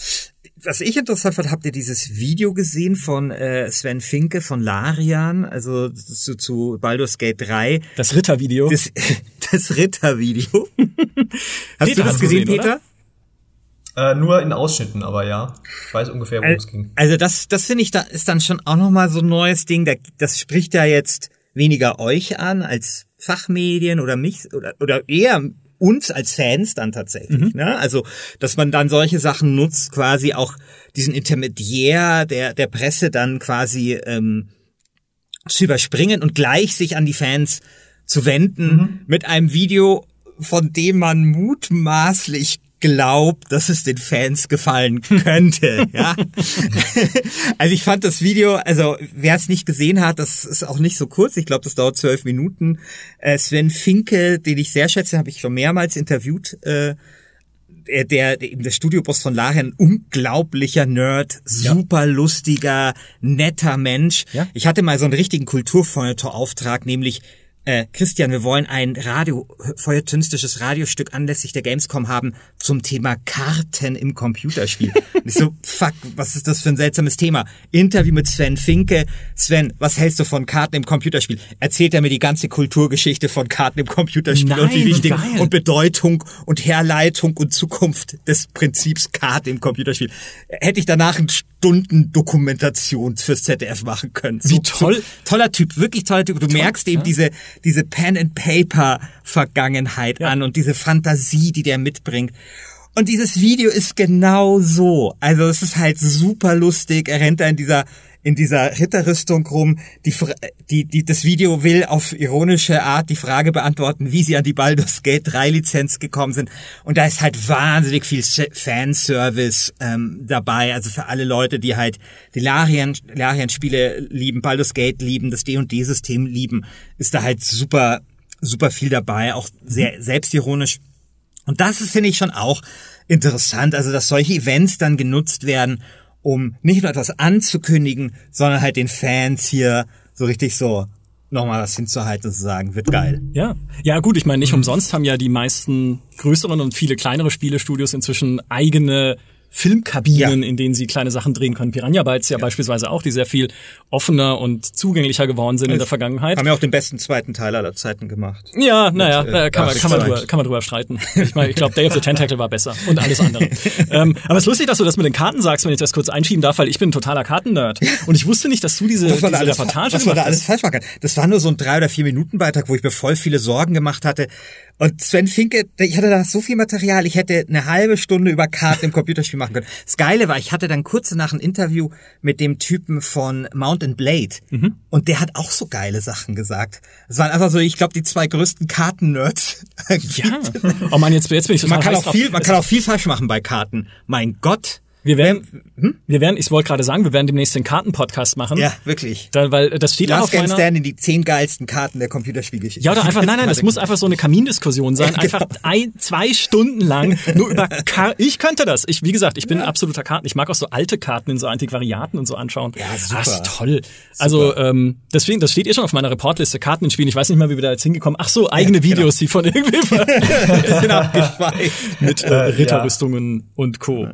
Was ich interessant fand, habt ihr dieses Video gesehen von äh, Sven Finke von Larian, also zu, zu Baldur's Gate 3, Das Rittervideo. das, das Rittervideo. Hast Peter du das gesehen, gesehen, oder? Äh, nur in Ausschnitten, aber ja. Ich weiß ungefähr, worum es ging. Also das, das finde ich, da ist dann schon auch nochmal so ein neues Ding. Da, das spricht ja jetzt weniger euch an als Fachmedien oder mich oder, oder eher uns als Fans dann tatsächlich. Ne? Also, dass man dann solche Sachen nutzt, quasi auch diesen Intermediär der, der Presse dann quasi ähm, zu überspringen und gleich sich an die Fans zu wenden mit einem Video, von dem man mutmaßlich glaubt, dass es den Fans gefallen könnte, ja. also ich fand das Video, also wer es nicht gesehen hat, das ist auch nicht so kurz, ich glaube, das dauert zwölf Minuten. Äh, Sven Finke, den ich sehr schätze, habe ich schon mehrmals interviewt, äh, der, der, der, eben der Studioboss von Larian, ein unglaublicher Nerd, super lustiger, netter Mensch. Ja. Ich hatte mal so einen richtigen Kulturfeuilleton-Auftrag, nämlich äh, Christian, wir wollen ein Radio, feuilletonistisches Radiostück anlässlich der Gamescom haben zum Thema Karten im Computerspiel. Und ich so, fuck, was ist das für ein seltsames Thema? Interview mit Sven Finke. Sven, was hältst du von Karten im Computerspiel? Erzählt er mir die ganze Kulturgeschichte von Karten im Computerspiel und wie Nein, wichtig geil. und Bedeutung und Herleitung und Zukunft des Prinzips Karte im Computerspiel. Hätte ich danach eine Stunden Dokumentation fürs ZDF machen können. So, Wie toll. So, toller Typ, wirklich toller Typ. Du merkst eben ja. diese, diese Pen and Paper Vergangenheit an und diese Fantasie, die der mitbringt. Und dieses Video ist genau so. Also es ist halt super lustig. Er rennt da in dieser in dieser Ritterrüstung rum. Die, die, die, das Video will auf ironische Art die Frage beantworten, wie sie an die Baldur's Gate 3 Lizenz gekommen sind. Und da ist halt wahnsinnig viel Se- Fanservice ähm, dabei. Also für alle Leute, die halt die Larian, Larian-Spiele lieben, Baldur's Gate lieben, das D&D-System lieben, ist da halt super, super viel dabei. Auch sehr selbstironisch. Und das ist, finde ich, schon auch interessant, also dass solche Events dann genutzt werden, um nicht nur etwas anzukündigen, sondern halt den Fans hier so richtig so nochmal was hinzuhalten und zu sagen, wird geil. Ja, ja gut, ich meine, nicht umsonst haben ja die meisten größeren und viele kleinere Spielestudios inzwischen eigene Filmkabinen, Ja. in denen sie kleine Sachen drehen können. Piranha Bytes ja, beispielsweise auch, die sehr viel offener und zugänglicher geworden sind in der Vergangenheit. Haben ja auch den besten zweiten Teil aller Zeiten gemacht. Ja, naja, äh, kann, man, kann, man drüber, kann man drüber streiten. Ich meine, ich glaube, Day of the Tentacle war besser und alles andere. ähm, aber es ist lustig, dass du das mit den Karten sagst, wenn ich das kurz einschieben darf, weil ich bin ein totaler Kartennerd. Und ich wusste nicht, dass du diese, da diese alles, Reportage was man da gemacht alles hast. falsch machen kann. Das war nur so ein drei oder vier Minuten Beitrag, wo ich mir voll viele Sorgen gemacht hatte. Und Sven Finke, ich hatte da so viel Material, ich hätte eine halbe Stunde über Karten im Computerspiel machen können. Das Geile war, ich hatte dann kurz danach ein Interview mit dem Typen von Mountain Blade mhm. und der hat auch so geile Sachen gesagt. Es waren einfach so, ich glaube, die zwei größten Karten-Nerds. Ja. Oh man, jetzt, jetzt bin ich total man kann auch viel, man kann auch viel falsch machen bei Karten. Mein Gott. Wir werden, hm? wir werden, ich wollte gerade sagen, wir werden demnächst den Kartenpodcast machen. Ja, wirklich. Da, weil das steht Last auf meiner... Stand die zehn geilsten Karten der Computerspielgeschichte. Ja, oder einfach, nein, nein, das muss einfach so eine Kamindiskussion sein. Einfach genau. ein, zwei Stunden lang nur über Karten. Ich könnte das. Ich, wie gesagt, ich bin ja. ein absoluter Karten. Ich mag auch so alte Karten in so Antiquariaten und so anschauen. Ja, super. Das ist toll. Also, super. Ähm, deswegen, das steht eh schon auf meiner Reportliste, Karten in Spielen. Ich weiß nicht mal, wie wir da jetzt hingekommen. Ach so, eigene ja, genau. Videos, die von irgendwie mit äh, Ritterrüstungen ja. und Co.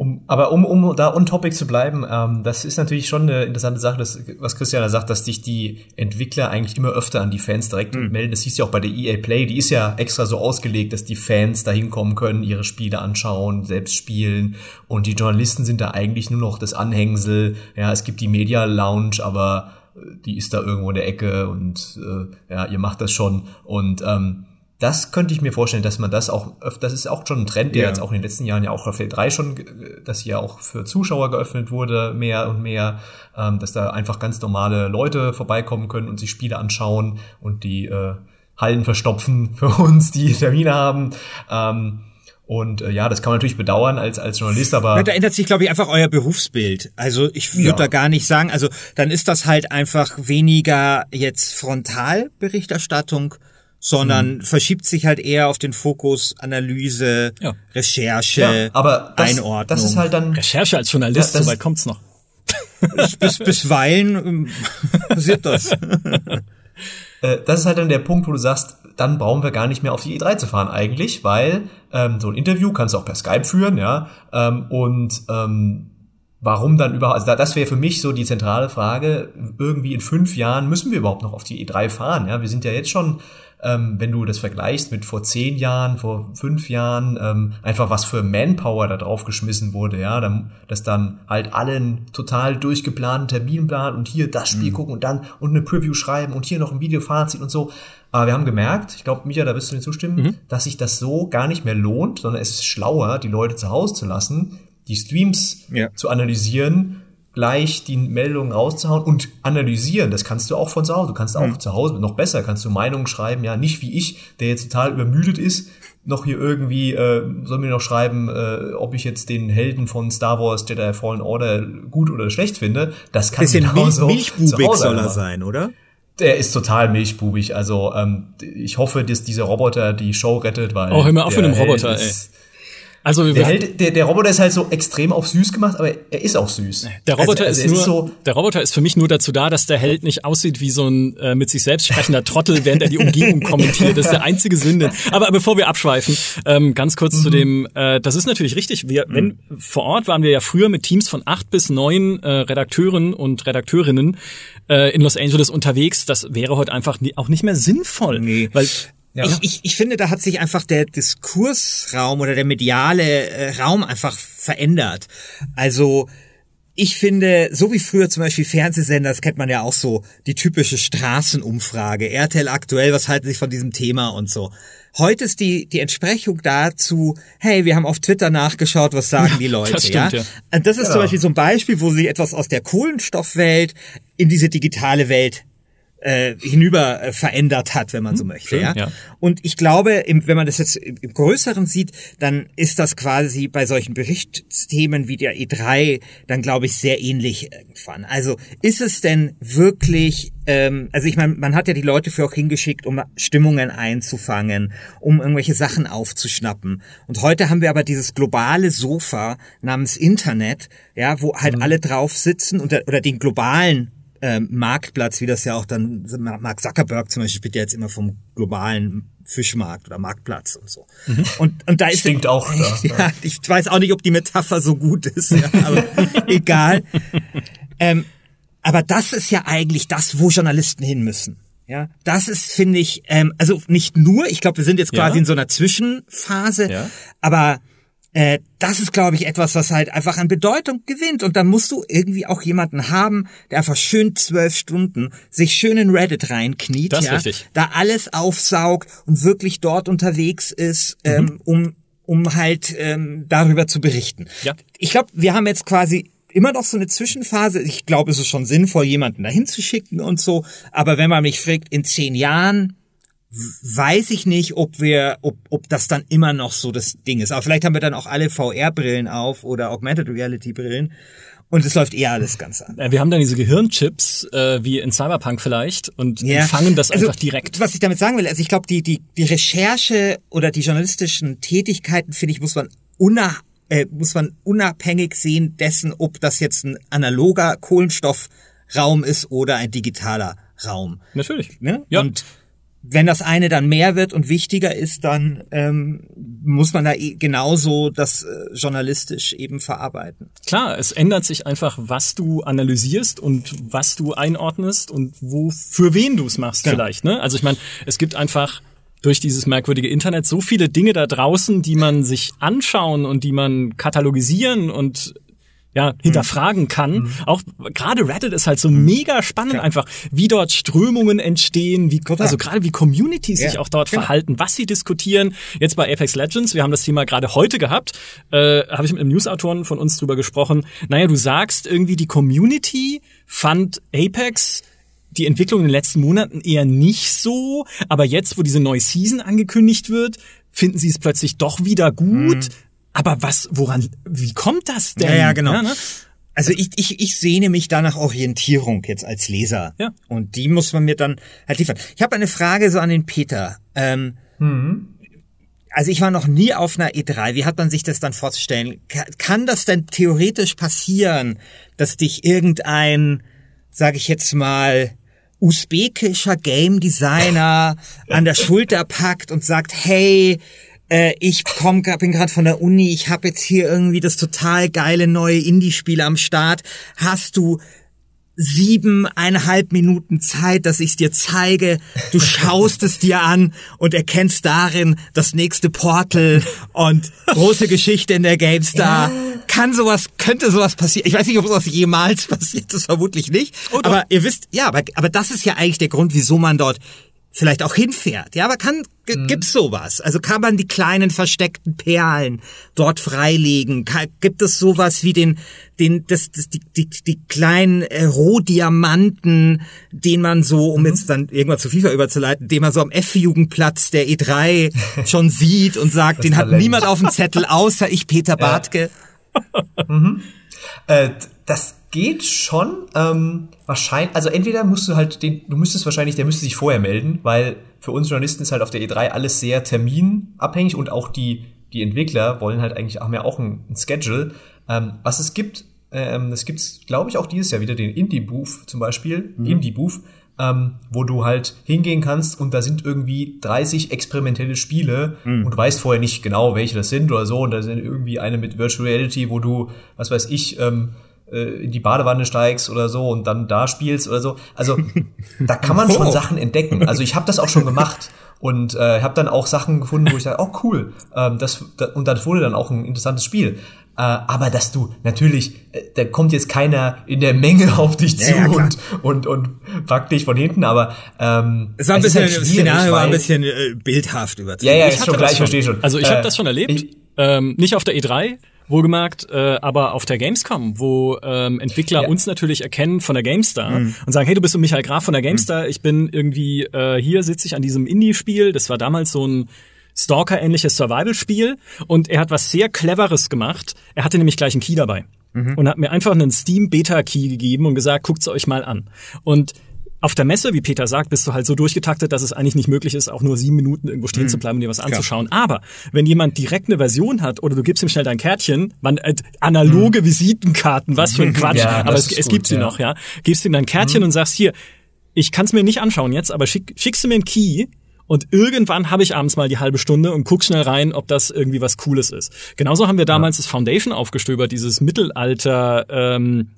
Um, aber um, um da on topic zu bleiben, ähm, das ist natürlich schon eine interessante Sache, dass, was Christian da sagt, dass sich die Entwickler eigentlich immer öfter an die Fans direkt mhm. melden. Das hieß ja auch bei der EA Play, die ist ja extra so ausgelegt, dass die Fans da hinkommen können, ihre Spiele anschauen, selbst spielen und die Journalisten sind da eigentlich nur noch das Anhängsel. Ja, es gibt die Media Lounge, aber äh, die ist da irgendwo in der Ecke und äh, ja, ihr macht das schon und ähm, das könnte ich mir vorstellen, dass man das auch, das ist auch schon ein Trend, der ja. jetzt auch in den letzten Jahren ja auch auf L 3 schon, dass hier auch für Zuschauer geöffnet wurde, mehr und mehr, ähm, dass da einfach ganz normale Leute vorbeikommen können und sich Spiele anschauen und die äh, Hallen verstopfen für uns, die Termine haben. Ähm, und äh, ja, das kann man natürlich bedauern als, als Journalist, aber. Ja, da ändert sich, glaube ich, einfach euer Berufsbild. Also ich würde ja. da gar nicht sagen, also dann ist das halt einfach weniger jetzt Frontalberichterstattung, sondern mhm. verschiebt sich halt eher auf den Fokus Analyse, ja. Recherche, ja, aber das, Einordnung. Das ist halt dann Recherche als Journalist, ja, so weit kommt's noch. bis, bisweilen ähm, passiert das. Äh, das ist halt dann der Punkt, wo du sagst, dann brauchen wir gar nicht mehr auf die E3 zu fahren eigentlich, weil ähm, so ein Interview kannst du auch per Skype führen, ja, ähm, und ähm, warum dann überhaupt, also das wäre für mich so die zentrale Frage, irgendwie in fünf Jahren müssen wir überhaupt noch auf die E3 fahren, ja, wir sind ja jetzt schon ähm, wenn du das vergleichst mit vor zehn Jahren, vor fünf Jahren, ähm, einfach was für Manpower da drauf geschmissen wurde, ja, dann, dass dann halt alle einen total durchgeplanten Terminplan und hier das Spiel mhm. gucken und dann und eine Preview schreiben und hier noch ein Videofazit und so. Aber wir haben gemerkt, ich glaube, Micha, da wirst du mir zustimmen, mhm. dass sich das so gar nicht mehr lohnt, sondern es ist schlauer, die Leute zu Hause zu lassen, die Streams ja. zu analysieren gleich die Meldungen rauszuhauen und analysieren. Das kannst du auch von zu Hause. Du kannst auch mhm. zu Hause noch besser, kannst du Meinungen schreiben, ja, nicht wie ich, der jetzt total übermüdet ist, noch hier irgendwie, äh, soll mir noch schreiben, äh, ob ich jetzt den Helden von Star Wars Jedi Fallen Order gut oder schlecht finde. Das kann Bisschen genauso Milch, milchbubig soll er sein, oder? Der ist total milchbubig. Also ähm, ich hoffe, dass dieser Roboter die Show rettet, weil. Auch immer auf einem Roboter, ey. Also der, Held, der, der Roboter ist halt so extrem auf süß gemacht, aber er ist auch süß. Der Roboter also, also ist nur, ist so der Roboter ist für mich nur dazu da, dass der Held nicht aussieht wie so ein äh, mit sich selbst sprechender Trottel, während er die Umgebung kommentiert. Das ist der einzige Sinn. Aber bevor wir abschweifen, ähm, ganz kurz mhm. zu dem, äh, das ist natürlich richtig. Wir, mhm. wenn vor Ort waren wir ja früher mit Teams von acht bis neun äh, Redakteuren und Redakteurinnen äh, in Los Angeles unterwegs. Das wäre heute einfach nie, auch nicht mehr sinnvoll, nee. weil ja. Ich, ich, ich finde, da hat sich einfach der Diskursraum oder der mediale äh, Raum einfach verändert. Also ich finde, so wie früher zum Beispiel Fernsehsender, das kennt man ja auch so, die typische Straßenumfrage, RTL aktuell, was halten Sie von diesem Thema und so. Heute ist die, die Entsprechung dazu, hey, wir haben auf Twitter nachgeschaut, was sagen die Leute, das stimmt, ja? ja? Und das ist ja. zum Beispiel so ein Beispiel, wo sie etwas aus der Kohlenstoffwelt in diese digitale Welt äh, hinüber äh, verändert hat, wenn man so hm, möchte. Schön, ja? ja? Und ich glaube, im, wenn man das jetzt im, im Größeren sieht, dann ist das quasi bei solchen Berichtsthemen wie der E3 dann, glaube ich, sehr ähnlich irgendwann. Also ist es denn wirklich, ähm, also ich meine, man hat ja die Leute für auch hingeschickt, um Stimmungen einzufangen, um irgendwelche Sachen aufzuschnappen. Und heute haben wir aber dieses globale Sofa namens Internet, ja, wo halt mhm. alle drauf sitzen und, oder den globalen ähm, Marktplatz, wie das ja auch dann Mark Zuckerberg zum Beispiel spricht ja jetzt immer vom globalen Fischmarkt oder Marktplatz und so. Mhm. Und, und da ist Stinkt auch da. Ja, ich weiß auch nicht, ob die Metapher so gut ist, ja, aber egal. Ähm, aber das ist ja eigentlich das, wo Journalisten hin müssen. Ja, das ist, finde ich, ähm, also nicht nur, ich glaube, wir sind jetzt quasi ja. in so einer Zwischenphase, ja. aber äh, das ist, glaube ich, etwas, was halt einfach an Bedeutung gewinnt. Und dann musst du irgendwie auch jemanden haben, der einfach schön zwölf Stunden sich schön in Reddit reinkniet, Das ja, richtig. da alles aufsaugt und wirklich dort unterwegs ist, Mhm. ähm, um, um halt ähm, darüber zu berichten. Ja. Ich glaube, wir haben jetzt quasi immer noch so eine Zwischenphase. Ich glaube, es ist schon sinnvoll, jemanden dahin zu schicken und so. Aber wenn man mich fragt, in zehn Jahren weiß ich nicht, ob wir, ob, ob das dann immer noch so das Ding ist. Aber vielleicht haben wir dann auch alle VR-Brillen auf oder Augmented Reality-Brillen und es läuft eher alles ganz an. Äh, Wir haben dann diese Gehirnchips, äh, wie in Cyberpunk vielleicht, und fangen das Also, einfach direkt. Was ich damit sagen will, also ich glaube, die, die, die Recherche oder die journalistischen Tätigkeiten, finde ich, muss man una, äh, muss man unabhängig sehen dessen, ob das jetzt ein analoger Kohlenstoffraum ist oder ein digitaler Raum. Natürlich. Ne? Ja. Und wenn das eine dann mehr wird und wichtiger ist, dann ähm, muss man da eh genauso das äh, journalistisch eben verarbeiten. Klar, es ändert sich einfach, was du analysierst und was du einordnest und wo für wen du es machst Genau. vielleicht. Ne? Also ich meine, es gibt einfach durch dieses merkwürdige Internet so viele Dinge da draußen, die man sich anschauen und die man katalogisieren und ja, hinterfragen kann. Auch gerade Reddit ist halt so mega spannend einfach, wie dort Strömungen entstehen, wie, also gerade wie Communities Ja, sich auch dort genau. verhalten, was sie diskutieren. Jetzt bei Apex Legends, wir haben das Thema gerade heute gehabt, äh, habe ich mit einem Newsautoren von uns drüber gesprochen. Naja, du sagst irgendwie, die Community fand Apex die Entwicklung in den letzten Monaten eher nicht so, aber jetzt, wo diese neue Season angekündigt wird, finden sie es plötzlich doch wieder gut. Aber was, woran, wie kommt das denn? Mhm. Ja, ja, genau. ne? Also ich, ich, ich sehne mich da nach Orientierung jetzt als Leser. Ja. Und die muss man mir dann halt liefern. Ich habe eine Frage so an den Peter. Ähm, Also ich war noch nie auf einer E3. Wie hat man sich das dann vorzustellen? Ka- Kann das denn theoretisch passieren, dass dich irgendein, sage ich jetzt mal, usbekischer Game Designer an der Schulter packt und sagt, hey, äh, ich komm, bin gerade von der Uni, ich habe jetzt hier irgendwie das total geile neue Indie-Spiel am Start. Hast du siebeneinhalb Minuten Zeit, dass ich es dir zeige. Du schaust es dir an und erkennst darin das nächste Portal und große Geschichte in der GameStar. Kann sowas, könnte sowas passieren? Ich weiß nicht, ob sowas jemals passiert ist, vermutlich nicht. Oh, aber ihr wisst, ja, aber, aber das ist ja eigentlich der Grund, wieso man dort vielleicht auch hinfährt. Ja, aber kann, g- gibt's sowas? Also kann man die kleinen versteckten Perlen dort freilegen? Ka- Gibt es sowas wie den, den, das, das, die, die, die kleinen äh, Rohdiamanten, den man so, um jetzt dann irgendwann zu FIFA überzuleiten, den man so am F-Jugendplatz der E3 schon sieht und sagt, den hat niemand auf dem Zettel, außer ich, Peter Bartke. Äh, d- das geht schon. Ähm, wahrscheinlich, also entweder musst du halt den, du müsstest wahrscheinlich, der müsste sich vorher melden, weil für uns Journalisten ist halt auf der E3 alles sehr terminabhängig und auch die, die Entwickler wollen halt eigentlich, haben ja auch ein, ein Schedule. Ähm, was es gibt, ähm, es gibt, glaube ich, auch dieses Jahr wieder den Indie-Booth zum Beispiel, Indie-Booth, ähm, wo du halt hingehen kannst und da sind irgendwie 30 experimentelle Spiele und du weißt vorher nicht genau, welche das sind oder so. Und da sind irgendwie eine mit Virtual Reality, wo du, was weiß ich, ähm, äh, in die Badewanne steigst oder so und dann da spielst oder so. Also da kann man schon Oh. Sachen entdecken. Also ich habe das auch schon gemacht und äh, habe dann auch Sachen gefunden, wo ich sage, oh cool, ähm, das, da, und das wurde dann auch ein interessantes Spiel. Äh, aber dass du natürlich, äh, da kommt jetzt keiner in der Menge auf dich zu Ja, ja, und, und, und packt dich von hinten, aber ähm, Es war ein bisschen, halt das Szenario war ein bisschen äh, bildhaft überzogen. Ja, ja, Ich schon klar, das ich verstehe schon. Also ich Äh, habe das schon erlebt, ich- ähm, nicht auf der E3, wohlgemerkt, äh, aber auf der Gamescom, wo ähm, Entwickler Ja. uns natürlich erkennen von der GameStar und sagen, hey, du bist so Michael Graf von der GameStar, ich bin irgendwie, äh, hier sitze ich an diesem Indie-Spiel, das war damals so ein Stalker-ähnliches Survival-Spiel und er hat was sehr Cleveres gemacht. Er hatte nämlich gleich einen Key dabei und hat mir einfach einen Steam-Beta-Key gegeben und gesagt, guckt's euch mal an. Und auf der Messe, wie Peter sagt, bist du halt so durchgetaktet, dass es eigentlich nicht möglich ist, auch nur sieben Minuten irgendwo stehen zu bleiben und dir was anzuschauen. Aber wenn jemand direkt eine Version hat oder du gibst ihm schnell dein Kärtchen, man, äh, analoge Visitenkarten, was für ein Quatsch, Ja, aber es, es gut, gibt sie ja. noch, ja. Gibst ihm dein Kärtchen und sagst hier, ich kann es mir nicht anschauen jetzt, aber schick, schickst du mir einen Key und irgendwann habe ich abends mal die halbe Stunde und guck schnell rein, ob das irgendwie was Cooles ist. Genauso haben wir damals das Foundation aufgestöbert, dieses Mittelalter ähm,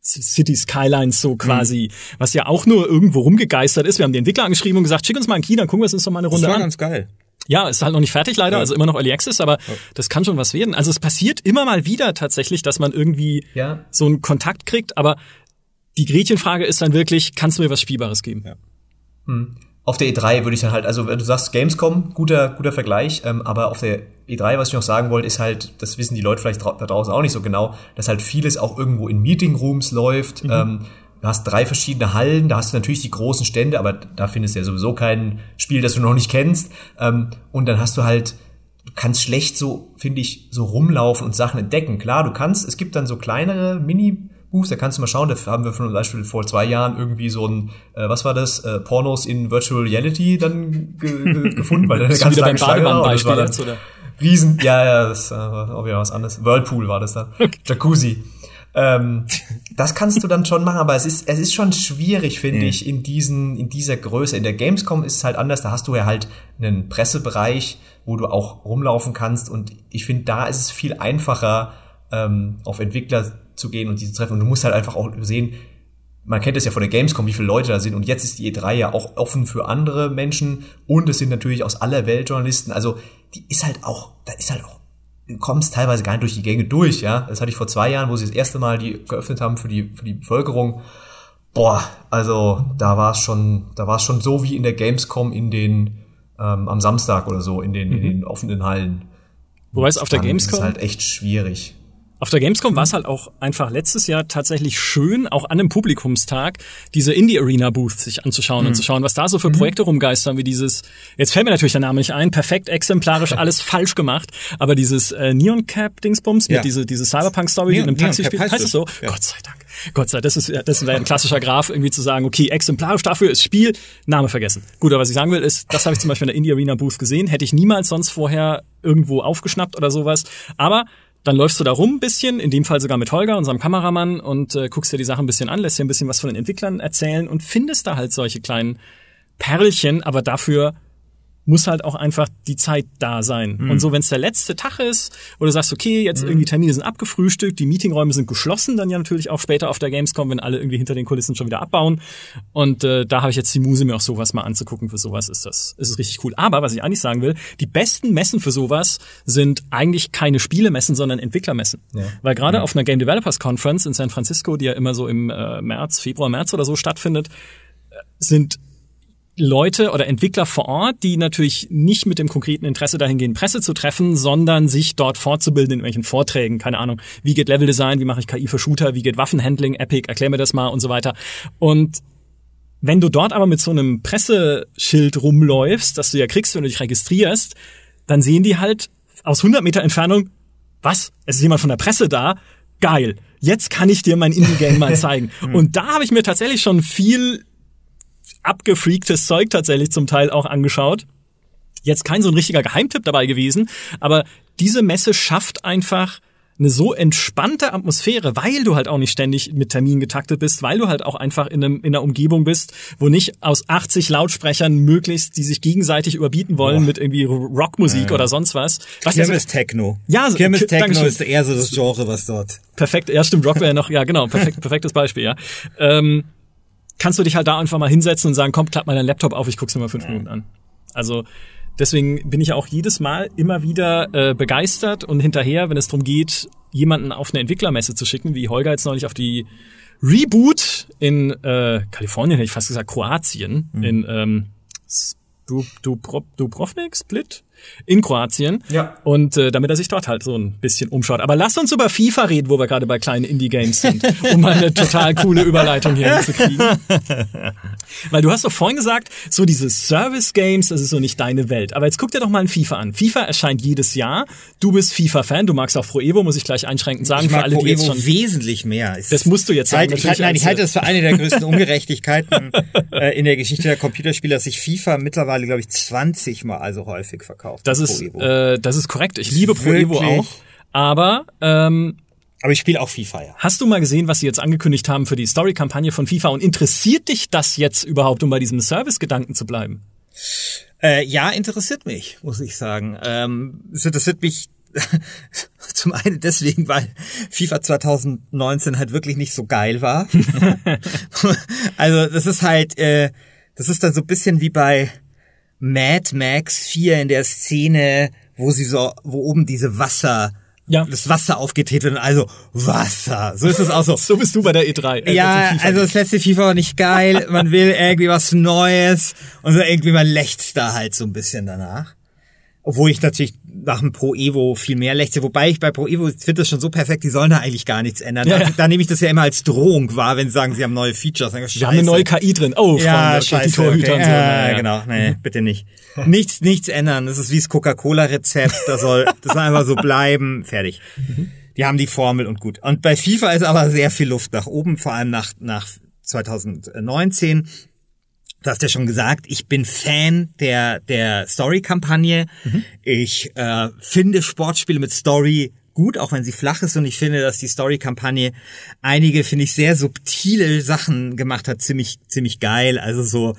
City Skylines so quasi, was ja auch nur irgendwo rumgegeistert ist. Wir haben die Entwickler angeschrieben und gesagt, schick uns mal einen Key, dann gucken wir es uns doch mal eine Das Runde war an. ganz geil. Ja, ist halt noch nicht fertig leider, ja. also immer noch Early Access, aber ja. das kann schon was werden. Also es passiert immer mal wieder tatsächlich, dass man irgendwie ja. so einen Kontakt kriegt, aber die Gretchenfrage ist dann wirklich, kannst du mir was Spielbares geben? Ja. Hm. Auf der E3 würde ich dann halt, also du sagst Gamescom, guter, guter Vergleich, ähm, aber auf der E3, was ich noch sagen wollte, ist halt, das wissen die Leute vielleicht da draußen auch nicht so genau, dass halt vieles auch irgendwo in Meetingrooms läuft. Mhm. Ähm, du hast drei verschiedene Hallen, da hast du natürlich die großen Stände, aber da findest du ja sowieso kein Spiel, das du noch nicht kennst. Ähm, und dann hast du halt, du kannst schlecht so, finde ich, so rumlaufen und Sachen entdecken. Klar, du kannst, es gibt dann so kleinere Mini- Buchs, da kannst du mal schauen, da haben wir zum Beispiel vor zwei Jahren irgendwie so ein, äh, was war das, äh, Pornos in Virtual Reality dann ge ge gefunden, weil da eine ganz lange Schlange war. Das war dann jetzt, oder? Riesen, ja, ja, das äh, war auch wieder was anderes. Whirlpool war das dann. Okay. Jacuzzi. Ähm, das kannst du dann schon machen, aber es ist, es ist schon schwierig, finde mhm. ich, in diesen, in dieser Größe. In der Gamescom ist es halt anders, da hast du ja halt einen Pressebereich, wo du auch rumlaufen kannst und ich finde, da ist es viel einfacher, ähm, auf Entwickler zu gehen und die zu treffen. Und du musst halt einfach auch sehen, man kennt es ja von der Gamescom, wie viele Leute da sind. Und jetzt ist die E3 ja auch offen für andere Menschen. Und es sind natürlich aus aller Welt Journalisten. Also die ist halt auch, da ist halt auch, du kommst teilweise gar nicht durch die Gänge durch, ja. Das hatte ich vor zwei Jahren, wo sie das erste Mal die geöffnet haben für die, für die Bevölkerung. Boah, also da war es schon, da war es schon so wie in der Gamescom in den, ähm, am Samstag oder so, in den, mhm. in den offenen Hallen. Wobei es auf der Gamescom. Das ist halt echt schwierig. Auf der Gamescom war es halt auch einfach letztes Jahr tatsächlich schön, auch an einem Publikumstag, diese Indie-Arena-Booth sich anzuschauen mhm. und zu schauen, was da so für mhm. Projekte rumgeistern, wie dieses, jetzt fällt mir natürlich der Name nicht ein, perfekt exemplarisch, alles falsch gemacht, aber dieses äh, Neon Cap-Dingsbums ja. mit diese, diese Cyberpunk-Story, die in einem Taxi spielt, heißt, heißt es so? Ja. Gott sei Dank. Gott sei Dank, das ist, das wäre ein klassischer Graph, irgendwie zu sagen, okay, exemplarisch dafür ist Spiel, Name vergessen. Gut, aber was ich sagen will, ist, das habe ich zum Beispiel in der Indie-Arena-Booth gesehen, hätte ich niemals sonst vorher irgendwo aufgeschnappt oder sowas, aber dann läufst du da rum ein bisschen, in dem Fall sogar mit Holger, unserem Kameramann, und äh, guckst dir die Sache ein bisschen an, lässt dir ein bisschen was von den Entwicklern erzählen und findest da halt solche kleinen Perlchen, aber dafür muss halt auch einfach die Zeit da sein. Mhm. Und so, wenn es der letzte Tag ist, oder du sagst, okay, jetzt mhm. irgendwie Termine sind abgefrühstückt, die Meetingräume sind geschlossen, dann ja natürlich auch später auf der Gamescom, wenn alle irgendwie hinter den Kulissen schon wieder abbauen. Und äh, da habe ich jetzt die Muse, mir auch sowas mal anzugucken. Für sowas ist das, ist es richtig cool. Aber was ich eigentlich sagen will, die besten Messen für sowas sind eigentlich keine Spielemessen, sondern Entwicklermessen. Ja. Weil gerade mhm. auf einer Game Developers Conference in San Francisco, die ja immer so im äh, März, Februar, März oder so stattfindet, äh, sind Leute oder Entwickler vor Ort, die natürlich nicht mit dem konkreten Interesse dahin gehen, Presse zu treffen, sondern sich dort fortzubilden in irgendwelchen Vorträgen. Keine Ahnung, wie geht Leveldesign, wie mache ich KI für Shooter, wie geht Waffenhandling, Epic, erklär mir das mal und so weiter. Und wenn du dort aber mit so einem Presseschild rumläufst, das du ja kriegst, wenn du dich registrierst, dann sehen die halt aus 100 Meter Entfernung, was? Es ist jemand von der Presse da? Geil. Jetzt kann ich dir mein Indie-Game mal zeigen. und da habe ich mir tatsächlich schon viel abgefreaktes Zeug tatsächlich zum Teil auch angeschaut. Jetzt kein so ein richtiger Geheimtipp dabei gewesen, aber diese Messe schafft einfach eine so entspannte Atmosphäre, weil du halt auch nicht ständig mit Terminen getaktet bist, weil du halt auch einfach in, einem, in einer Umgebung bist, wo nicht aus 80 Lautsprechern möglichst, die sich gegenseitig überbieten wollen Boah. mit irgendwie Rockmusik ja. oder sonst was. was Kirmes Techno. Ja, Kirmes Techno ist eher so das Genre, was dort. Perfekt, ja stimmt, Rock wäre ja noch, ja genau, perfekt, perfektes Beispiel, ja. Ähm, kannst du dich halt da einfach mal hinsetzen und sagen, komm, klapp mal deinen Laptop auf, ich guck's mir mal fünf Minuten an. Also deswegen bin ich auch jedes Mal immer wieder äh, begeistert und hinterher, wenn es darum geht, jemanden auf eine Entwicklermesse zu schicken, wie Holger jetzt neulich auf die Reboot in äh, Kalifornien, hätte ich fast gesagt Kroatien, mhm. in ähm, Dubrovnik, Split? In Kroatien. Ja. Und äh, damit er sich dort halt so ein bisschen umschaut. Aber lass uns über FIFA reden, wo wir gerade bei kleinen Indie-Games sind, um mal eine total coole Überleitung hier hinzukriegen. Weil du hast doch vorhin gesagt, so diese Service-Games, das ist so nicht deine Welt. Aber jetzt guck dir doch mal ein FIFA an. FIFA erscheint jedes Jahr. Du bist FIFA-Fan, du magst auch Pro Evo, muss ich gleich einschränkend sagen. Ich mag für alle, Pro die jetzt schon wesentlich mehr. das musst du jetzt sagen. Ich, halt, nein, ich halte das für eine der größten Ungerechtigkeiten äh, in der Geschichte der Computerspiele, dass sich FIFA mittlerweile, glaube ich, 20 Mal so häufig verkauft verkauft. Das ist, äh, das ist korrekt. Ich liebe Pro Evo auch. Aber ähm, aber ich spiele auch FIFA, ja. Hast du mal gesehen, was sie jetzt angekündigt haben für die Story-Kampagne von FIFA und interessiert dich das jetzt überhaupt, um bei diesem Service-Gedanken zu bleiben? Äh, ja, interessiert mich, muss ich sagen. Ähm, es interessiert mich zum einen deswegen, weil FIFA 2019 halt wirklich nicht so geil war. also das ist halt, äh, das ist dann so ein bisschen wie bei Mad Max 4 in der Szene, wo sie so, wo oben diese Wasser, Ja. das Wasser aufgedreht wird also Wasser. So ist es auch so. So bist du bei der E3. äh, Ja, also das letzte FIFA war nicht geil. Man will irgendwie was Neues und so irgendwie man lechzt da halt so ein bisschen danach. Obwohl ich natürlich nach dem Pro Evo viel mehr lechze. Wobei ich bei Pro Evo finde das schon so perfekt, die sollen da eigentlich gar nichts ändern. Ja, da, ja. da nehme ich das ja immer als Drohung wahr, wenn sie sagen, sie haben neue Features. Dann, Wir haben eine neue KI drin. Oh, Freunde, ja, okay, scheiße, die Torhüter okay. und so. Ja, Ja, genau. Nee, bitte nicht. Nichts, nichts ändern. Das ist wie das Coca-Cola-Rezept. Das soll, das soll einfach so bleiben. Fertig. Die haben die Formel und gut. Und bei FIFA ist aber sehr viel Luft nach oben, vor allem nach, nach 2019. Du hast ja schon gesagt, ich bin Fan der, der Story-Kampagne. Ich äh, finde Sportspiele mit Story gut, auch wenn sie flach ist. Und ich finde, dass die Story-Kampagne einige, finde ich, sehr subtile Sachen gemacht hat. Ziemlich, ziemlich geil. Also so,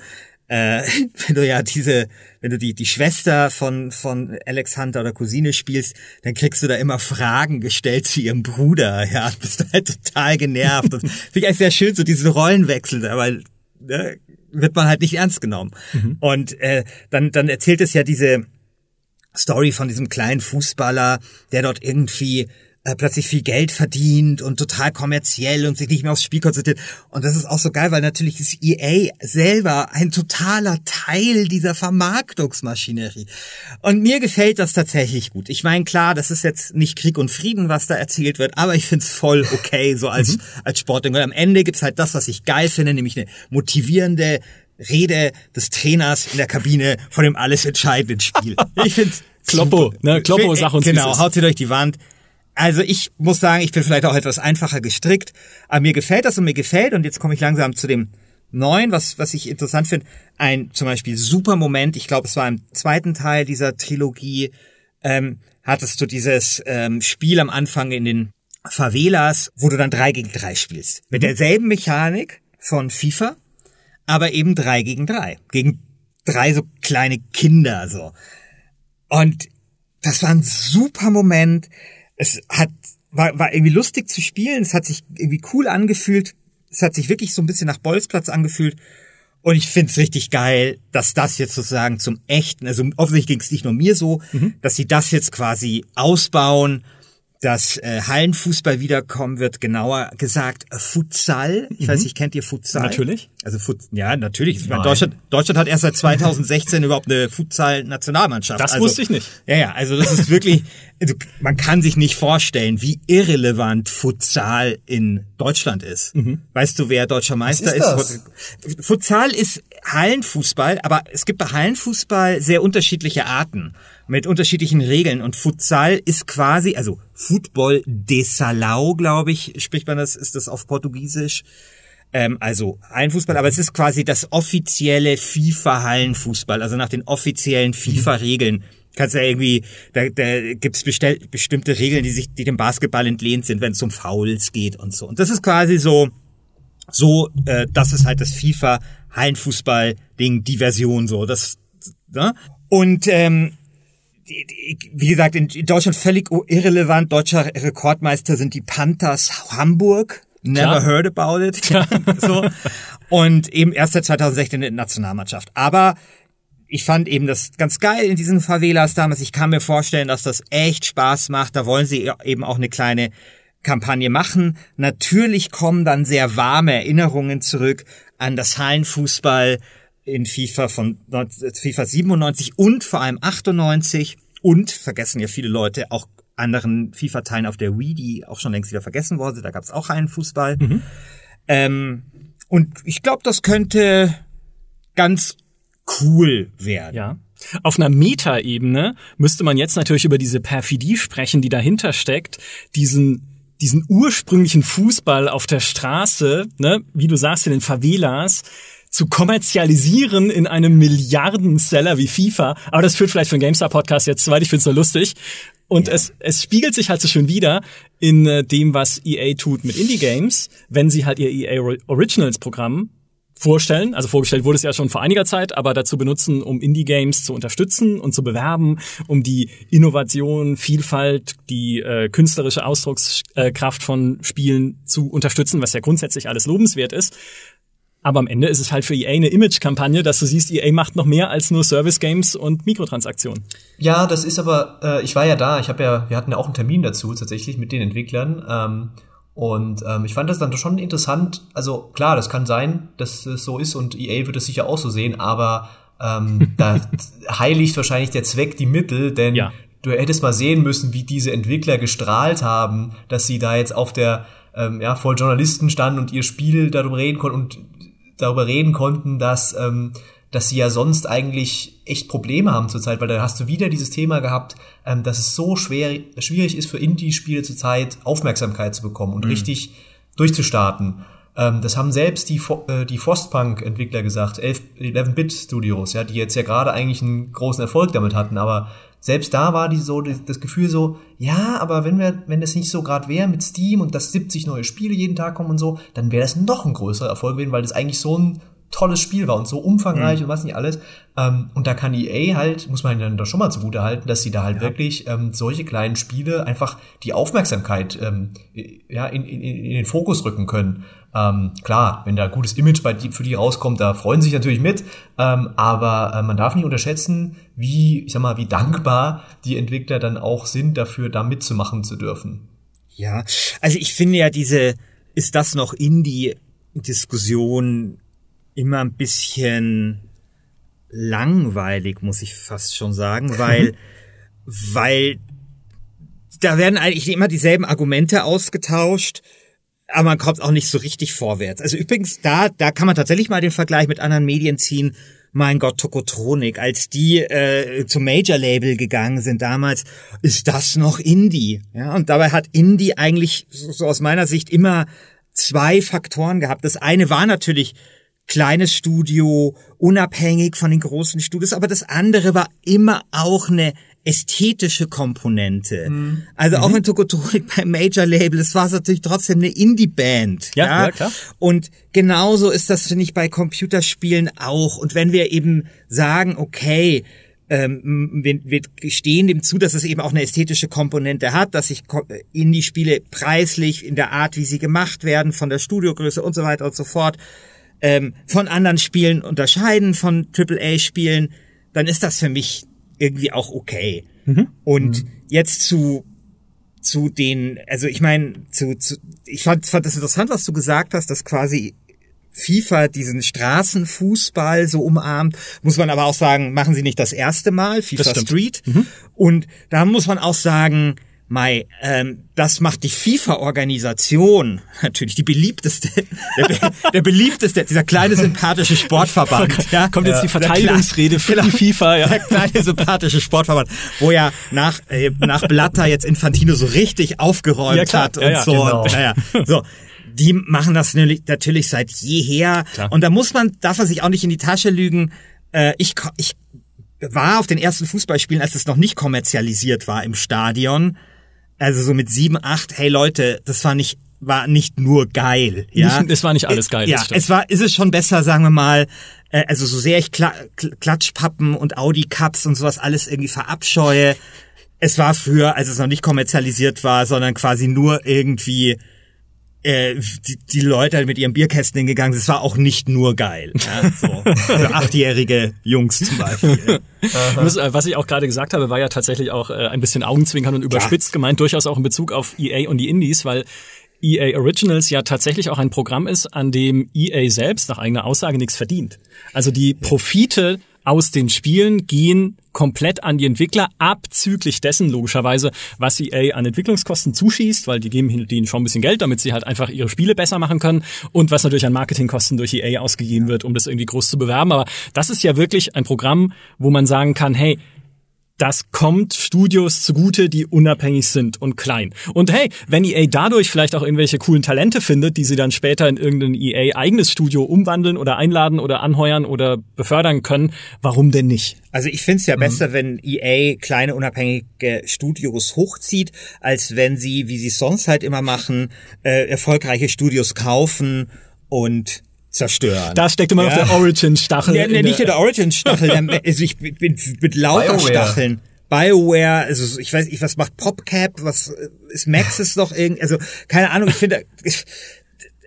äh, wenn du ja diese, wenn du die, die Schwester von, von Alex Hunter oder Cousine spielst, dann kriegst du da immer Fragen gestellt zu ihrem Bruder. Ja, bist du halt total genervt. Und finde ich eigentlich sehr schön, so diesen Rollenwechsel, weil, ne, wird man halt nicht ernst genommen. Und äh, dann, dann erzählt es ja diese Story von diesem kleinen Fußballer, der dort irgendwie äh, plötzlich viel Geld verdient und total kommerziell und sich nicht mehr aufs Spiel konzentriert. Und das ist auch so geil, weil natürlich ist EA selber ein totaler Teil dieser Vermarktungsmaschinerie. Und mir gefällt das tatsächlich gut. Ich meine, klar, das ist jetzt nicht Krieg und Frieden, was da erzählt wird, aber ich find's voll okay, so als, als Sportding. Und am Ende gibt's halt das, was ich geil finde, nämlich eine motivierende Rede des Trainers in der Kabine von dem alles entscheidenden Spiel. Ich find's Kloppo, super. ne? Kloppo, sag uns, Genau, haut sie durch die Wand. Also ich muss sagen, ich bin vielleicht auch etwas einfacher gestrickt, aber mir gefällt das und mir gefällt, und jetzt komme ich langsam zu dem Neuen, was, was ich interessant finde, ein zum Beispiel super Moment, ich glaube, es war im zweiten Teil dieser Trilogie, ähm, hattest du dieses ähm, Spiel am Anfang in den Favelas, wo du dann drei gegen drei spielst. Mit derselben Mechanik von FIFA, aber eben drei gegen drei. Gegen drei so kleine Kinder, so. Und das war ein super Moment. Es hat, war, war irgendwie lustig zu spielen. Es hat sich irgendwie cool angefühlt. Es hat sich wirklich so ein bisschen nach Bolzplatz angefühlt. Und ich find's richtig geil, dass das jetzt sozusagen zum echten, also offensichtlich ging's nicht nur mir so, dass sie das jetzt quasi ausbauen, dass äh, Hallenfußball wiederkommen wird, genauer gesagt Futsal. Ich weiß nicht, kennt ihr Futsal? Natürlich. Also Fut ja, natürlich. Ich meine, Nein. Deutschland, Deutschland hat erst seit 2016 überhaupt eine Futsal-Nationalmannschaft. Das also, wusste ich nicht. Ja, ja, also das ist wirklich, also man kann sich nicht vorstellen, wie irrelevant Futsal in Deutschland ist. Weißt du, wer deutscher Meister ist ist? Futsal ist Hallenfußball, aber es gibt bei Hallenfußball sehr unterschiedliche Arten mit unterschiedlichen Regeln und Futsal ist quasi, also Football de Salão, glaube ich, spricht man das, ist das auf Portugiesisch. Ähm, also Hallenfußball, aber es ist quasi das offizielle FIFA-Hallenfußball, also nach den offiziellen FIFA-Regeln. Kannst ja irgendwie, da, da gibt's bestell, bestimmte Regeln, die sich, die dem Basketball entlehnt sind, wenn es um Fouls geht und so. Und das ist quasi so, so, äh, das ist halt das FIFA Hallenfußball-Ding, die Version so. Das, ne? Und ähm, wie gesagt, in Deutschland völlig irrelevant. Deutscher Rekordmeister sind die Panthers Hamburg. Never Klar. heard about it. so. Und eben erst seit 2016 in der Nationalmannschaft. Aber ich fand eben das ganz geil in diesen Favelas damals. Ich kann mir vorstellen, dass das echt Spaß macht. Da wollen sie eben auch eine kleine Kampagne machen. Natürlich kommen dann sehr warme Erinnerungen zurück an das Hallenfußball in FIFA von 19 FIFA 97 und vor allem 98 und vergessen ja viele Leute auch anderen FIFA-Teilen auf der Wii, die auch schon längst wieder vergessen worden sind. Da gab es auch Hallenfußball. Ähm, und ich glaube, das könnte ganz cool werden. Ja. Auf einer Meta-Ebene müsste man jetzt natürlich über diese Perfidie sprechen, die dahinter steckt, diesen diesen ursprünglichen Fußball auf der Straße, ne, wie du sagst, in den Favelas, zu kommerzialisieren in einem Milliardenseller wie FIFA. Aber das führt vielleicht für den GameStar-Podcast jetzt zu weit, ich find's nur lustig. Und es, es spiegelt sich halt so schön wieder in äh, dem, was EA tut mit Indie-Games, wenn sie halt ihr EA Originals-Programm vorstellen. Also vorgestellt wurde es ja schon vor einiger Zeit, aber dazu benutzen, um Indie-Games zu unterstützen und zu bewerben, um die Innovation, Vielfalt, die äh, künstlerische Ausdruckskraft von Spielen zu unterstützen, was ja grundsätzlich alles lobenswert ist. Aber am Ende ist es halt für EA eine Image-Kampagne, dass du siehst, EA macht noch mehr als nur Service-Games und Mikrotransaktionen. Ja, das ist aber, äh, ich war ja da, ich habe ja, wir hatten ja auch einen Termin dazu tatsächlich mit den Entwicklern. Ähm, und ähm, ich fand das dann schon interessant. Also klar, das kann sein, dass es so ist und EA wird es sicher auch so sehen, aber ähm, da heiligt wahrscheinlich der Zweck die Mittel, denn Ja. du hättest mal sehen müssen, wie diese Entwickler gestrahlt haben, dass sie da jetzt auf der ähm, ja, vor Journalisten standen und ihr Spiel darüber reden konnten und darüber reden konnten, dass ähm, dass sie ja sonst eigentlich echt Probleme haben zurzeit, weil da hast du wieder dieses Thema gehabt, ähm, dass es so schwer, schwierig ist für Indie-Spiele zurzeit Aufmerksamkeit zu bekommen und richtig durchzustarten. Ähm, das haben selbst die, Fo- äh, die Frostpunk-Entwickler gesagt, 11 11-Bit-Studios, ja, die jetzt ja gerade eigentlich einen großen Erfolg damit hatten, aber selbst da war die so das Gefühl so, ja, aber wenn wir, wenn das nicht so gerade wäre mit Steam und dass 70 neue Spiele jeden Tag kommen und so, dann wäre das noch ein größerer Erfolg gewesen, weil das eigentlich so ein tolles Spiel war und so umfangreich und was nicht alles. Ähm, und da kann EA halt, muss man dann doch schon mal zugute halten, dass sie da halt wirklich ähm, solche kleinen Spiele einfach die Aufmerksamkeit ähm, ja, in, in, in den Fokus rücken können. Ähm, klar, wenn da gutes Image bei die, für die rauskommt, da freuen sie sich natürlich mit, ähm, aber äh, man darf nicht unterschätzen, wie, ich sag mal, wie dankbar die Entwickler dann auch sind, dafür da mitzumachen zu dürfen. Ja, also ich finde ja diese, ist das noch Indie-Diskussion immer ein bisschen langweilig, muss ich fast schon sagen, weil, weil da werden eigentlich immer dieselben Argumente ausgetauscht, aber man kommt auch nicht so richtig vorwärts. Also übrigens, da, da kann man tatsächlich mal den Vergleich mit anderen Medien ziehen. Mein Gott, Tokotronik, als die äh, zum Major-Label gegangen sind damals, ist das noch Indie. Ja, und dabei hat Indie eigentlich so, so aus meiner Sicht immer zwei Faktoren gehabt. Das eine war natürlich kleines Studio, unabhängig von den großen Studios, aber das andere war immer auch eine ästhetische Komponente. Also auch wenn Tokotronik beim Major Label, es war natürlich trotzdem eine Indie-Band. Ja, ja, klar. Und genauso ist das, finde ich, bei Computerspielen auch. Und wenn wir eben sagen, okay, ähm, wir, wir stehen dem zu, dass es eben auch eine ästhetische Komponente hat, dass sich Ko- Indie-Spiele preislich in der Art, wie sie gemacht werden, von der Studiogröße und so weiter und so fort, ähm, von anderen Spielen unterscheiden, von AAA-Spielen, dann ist das für mich irgendwie auch okay. Und jetzt zu zu den, also ich meine, zu, zu ich fand, fand das interessant, was du gesagt hast, dass quasi FIFA diesen Straßenfußball so umarmt, muss man aber auch sagen, machen sie nicht das erste Mal, FIFA. Street. Und da muss man auch sagen, Mai, ähm, das macht die FIFA-Organisation natürlich die beliebteste, der, be- der beliebteste, dieser kleine sympathische Sportverband. ja, Kommt jetzt die Der Verteidigungsrede für die FIFA, ja. der kleine sympathische Sportverband, wo ja nach äh, nach Blatter jetzt Infantino so richtig aufgeräumt Ja, klar. hat und Ja, ja, so. genau. Und, naja, so. Die machen das natürlich- seit jeher. Klar. Und da muss man, darf man sich auch nicht in die Tasche lügen. Äh, ich, ich war auf den ersten Fußballspielen, als es noch nicht kommerzialisiert war im Stadion. Also so mit sieben, acht, hey Leute, das war nicht, war nicht nur geil. Ja? Nicht- es war nicht alles geil, Ja, es war, ist es schon besser, sagen wir mal, äh, also so sehr ich Kla Kl- Klatschpappen und Audi Cups und sowas alles irgendwie verabscheue. Es war früher, als es noch nicht kommerzialisiert war, sondern quasi nur irgendwie äh, die, die Leute halt mit ihrem Bierkästen hingegangen sind. Es war auch nicht nur geil. Ja, so. Für achtjährige Jungs zum Beispiel. Äh, was ich auch gerade gesagt habe, war ja tatsächlich auch äh, ein bisschen Augenzwinkern und überspitzt gemeint, durchaus auch in Bezug auf EA und die Indies, weil EA Originals ja tatsächlich auch ein Programm ist, an dem EA selbst nach eigener Aussage nichts verdient. Also die Profite aus den Spielen gehen komplett an die Entwickler, abzüglich dessen logischerweise, was EA an Entwicklungskosten zuschießt, weil die geben denen schon ein bisschen Geld, damit sie halt einfach ihre Spiele besser machen können und was natürlich an Marketingkosten durch EA ausgegeben wird, um das irgendwie groß zu bewerben. Aber das ist ja wirklich ein Programm, wo man sagen kann, hey, das kommt Studios zugute, die unabhängig sind und klein. Und hey, wenn EA dadurch vielleicht auch irgendwelche coolen Talente findet, die sie dann später in irgendein EA eigenes Studio umwandeln oder einladen oder anheuern oder befördern können, warum denn nicht? Also ich find's ja besser, wenn EA kleine unabhängige Studios hochzieht, als wenn sie, wie sie es sonst halt immer machen, äh, erfolgreiche Studios kaufen und zerstören. Da steckt immer noch Ja. der Origin-Stachel. Ja, nee, nicht der- der Origin-Stachel, also ich bin mit lauter BioWare. Stacheln. BioWare, also ich weiß nicht, was macht PopCap, was äh, ist Maxis noch irgend, also keine Ahnung, ich finde,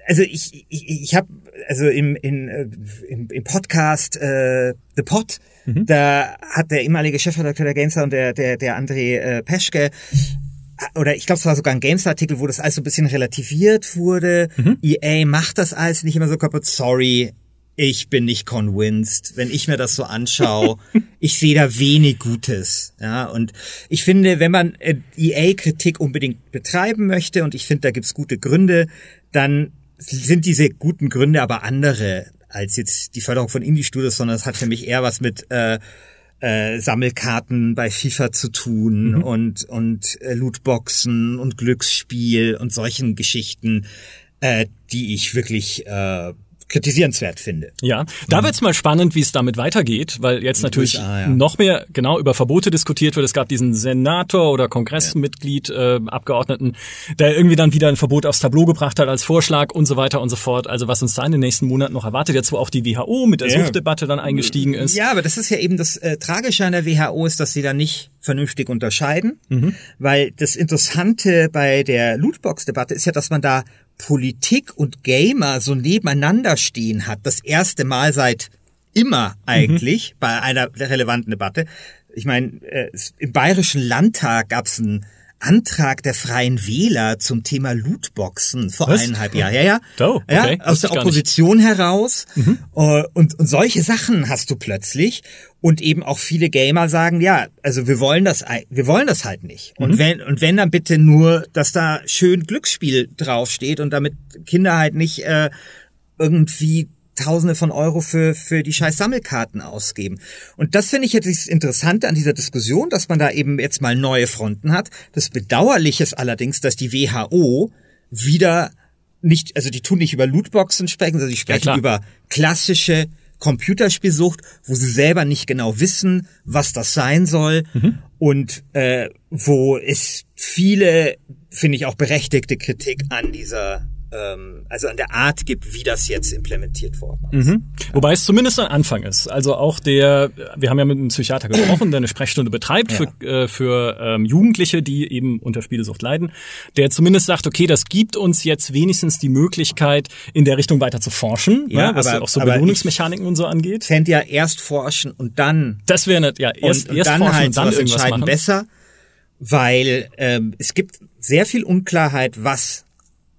also ich, ich, ich habe also im, in, äh, im, im Podcast äh, The Pod, mhm. da hat der ehemalige Chefredakteur der GameStar und der, der, der André äh, Peschke oder ich glaube, es war sogar ein Games-Artikel, wo das alles so ein bisschen relativiert wurde. Mhm. EA macht das alles nicht immer so kaputt. Sorry, ich bin nicht convinced. Wenn ich mir das so anschaue, ich sehe da wenig Gutes. Ja, und ich finde, wenn man äh, EA-Kritik unbedingt betreiben möchte, und ich finde, da gibt's gute Gründe, dann sind diese guten Gründe aber andere als jetzt die Förderung von Indie-Studios, sondern es hat für mich eher was mit äh, äh, Sammelkarten bei FIFA zu tun mhm. und und äh, Lootboxen und Glücksspiel und solchen Geschichten, äh, die ich wirklich äh, kritisierenswert finde. Ja, da mhm. wird's mal spannend, wie es damit weitergeht, weil jetzt natürlich USA, ja. noch mehr genau über Verbote diskutiert wird. Es gab diesen Senator oder Kongressmitglied, äh, Abgeordneten, der irgendwie dann wieder ein Verbot aufs Tableau gebracht hat als Vorschlag und so weiter und so fort. Also was uns da in den nächsten Monaten noch erwartet, jetzt wo auch die WHO mit der ja. Suchtdebatte dann eingestiegen ist. Ja, aber das ist ja eben das äh, Tragische an der WHO ist, dass sie da nicht vernünftig unterscheiden, mhm. weil das Interessante bei der Lootbox-Debatte ist ja, dass man da Politik und Gamer so nebeneinander stehen hat, das erste Mal seit immer eigentlich mhm. bei einer relevanten Debatte. Ich meine, äh, im Bayerischen Landtag gab es einen Antrag der Freien Wähler zum Thema Lootboxen vor Was? eineinhalb Jahren. Ja, ja. Oh, okay. ja aus der Opposition heraus. Mhm. Äh, und, und solche Sachen hast du plötzlich. Und eben auch viele Gamer sagen, ja, also wir wollen das, wir wollen das halt nicht. Und mhm. wenn, und wenn dann bitte nur, dass da schön Glücksspiel draufsteht und damit Kinder halt nicht äh, irgendwie Tausende von Euro für, für die scheiß Sammelkarten ausgeben. Und das finde ich jetzt das Interessante an dieser Diskussion, dass man da eben jetzt mal neue Fronten hat. Das Bedauerliche ist allerdings, dass die WHO wieder nicht, also die tun nicht über Lootboxen sprechen, sondern die sprechen ja, über klassische Computerspielsucht, wo sie selber nicht genau wissen, was das sein soll mhm. und äh, wo es viele, finde ich auch berechtigte Kritik an dieser also an der Art gibt, wie das jetzt implementiert worden ist. Mhm. Wobei es zumindest ein Anfang ist. Also auch der, wir haben ja mit einem Psychiater gesprochen, der eine Sprechstunde betreibt ja. für, äh, für ähm, Jugendliche, die eben unter Spielesucht leiden, der zumindest sagt, okay, das gibt uns jetzt wenigstens die Möglichkeit, in der Richtung weiter zu forschen, ja, ne, was aber, auch so Belohnungsmechaniken und so angeht. Fände ja erst forschen und dann. Das wäre nicht, ja, erst, und, erst dann forschen halt und dann irgendwas entscheiden machen. besser, weil ähm, es gibt sehr viel Unklarheit, was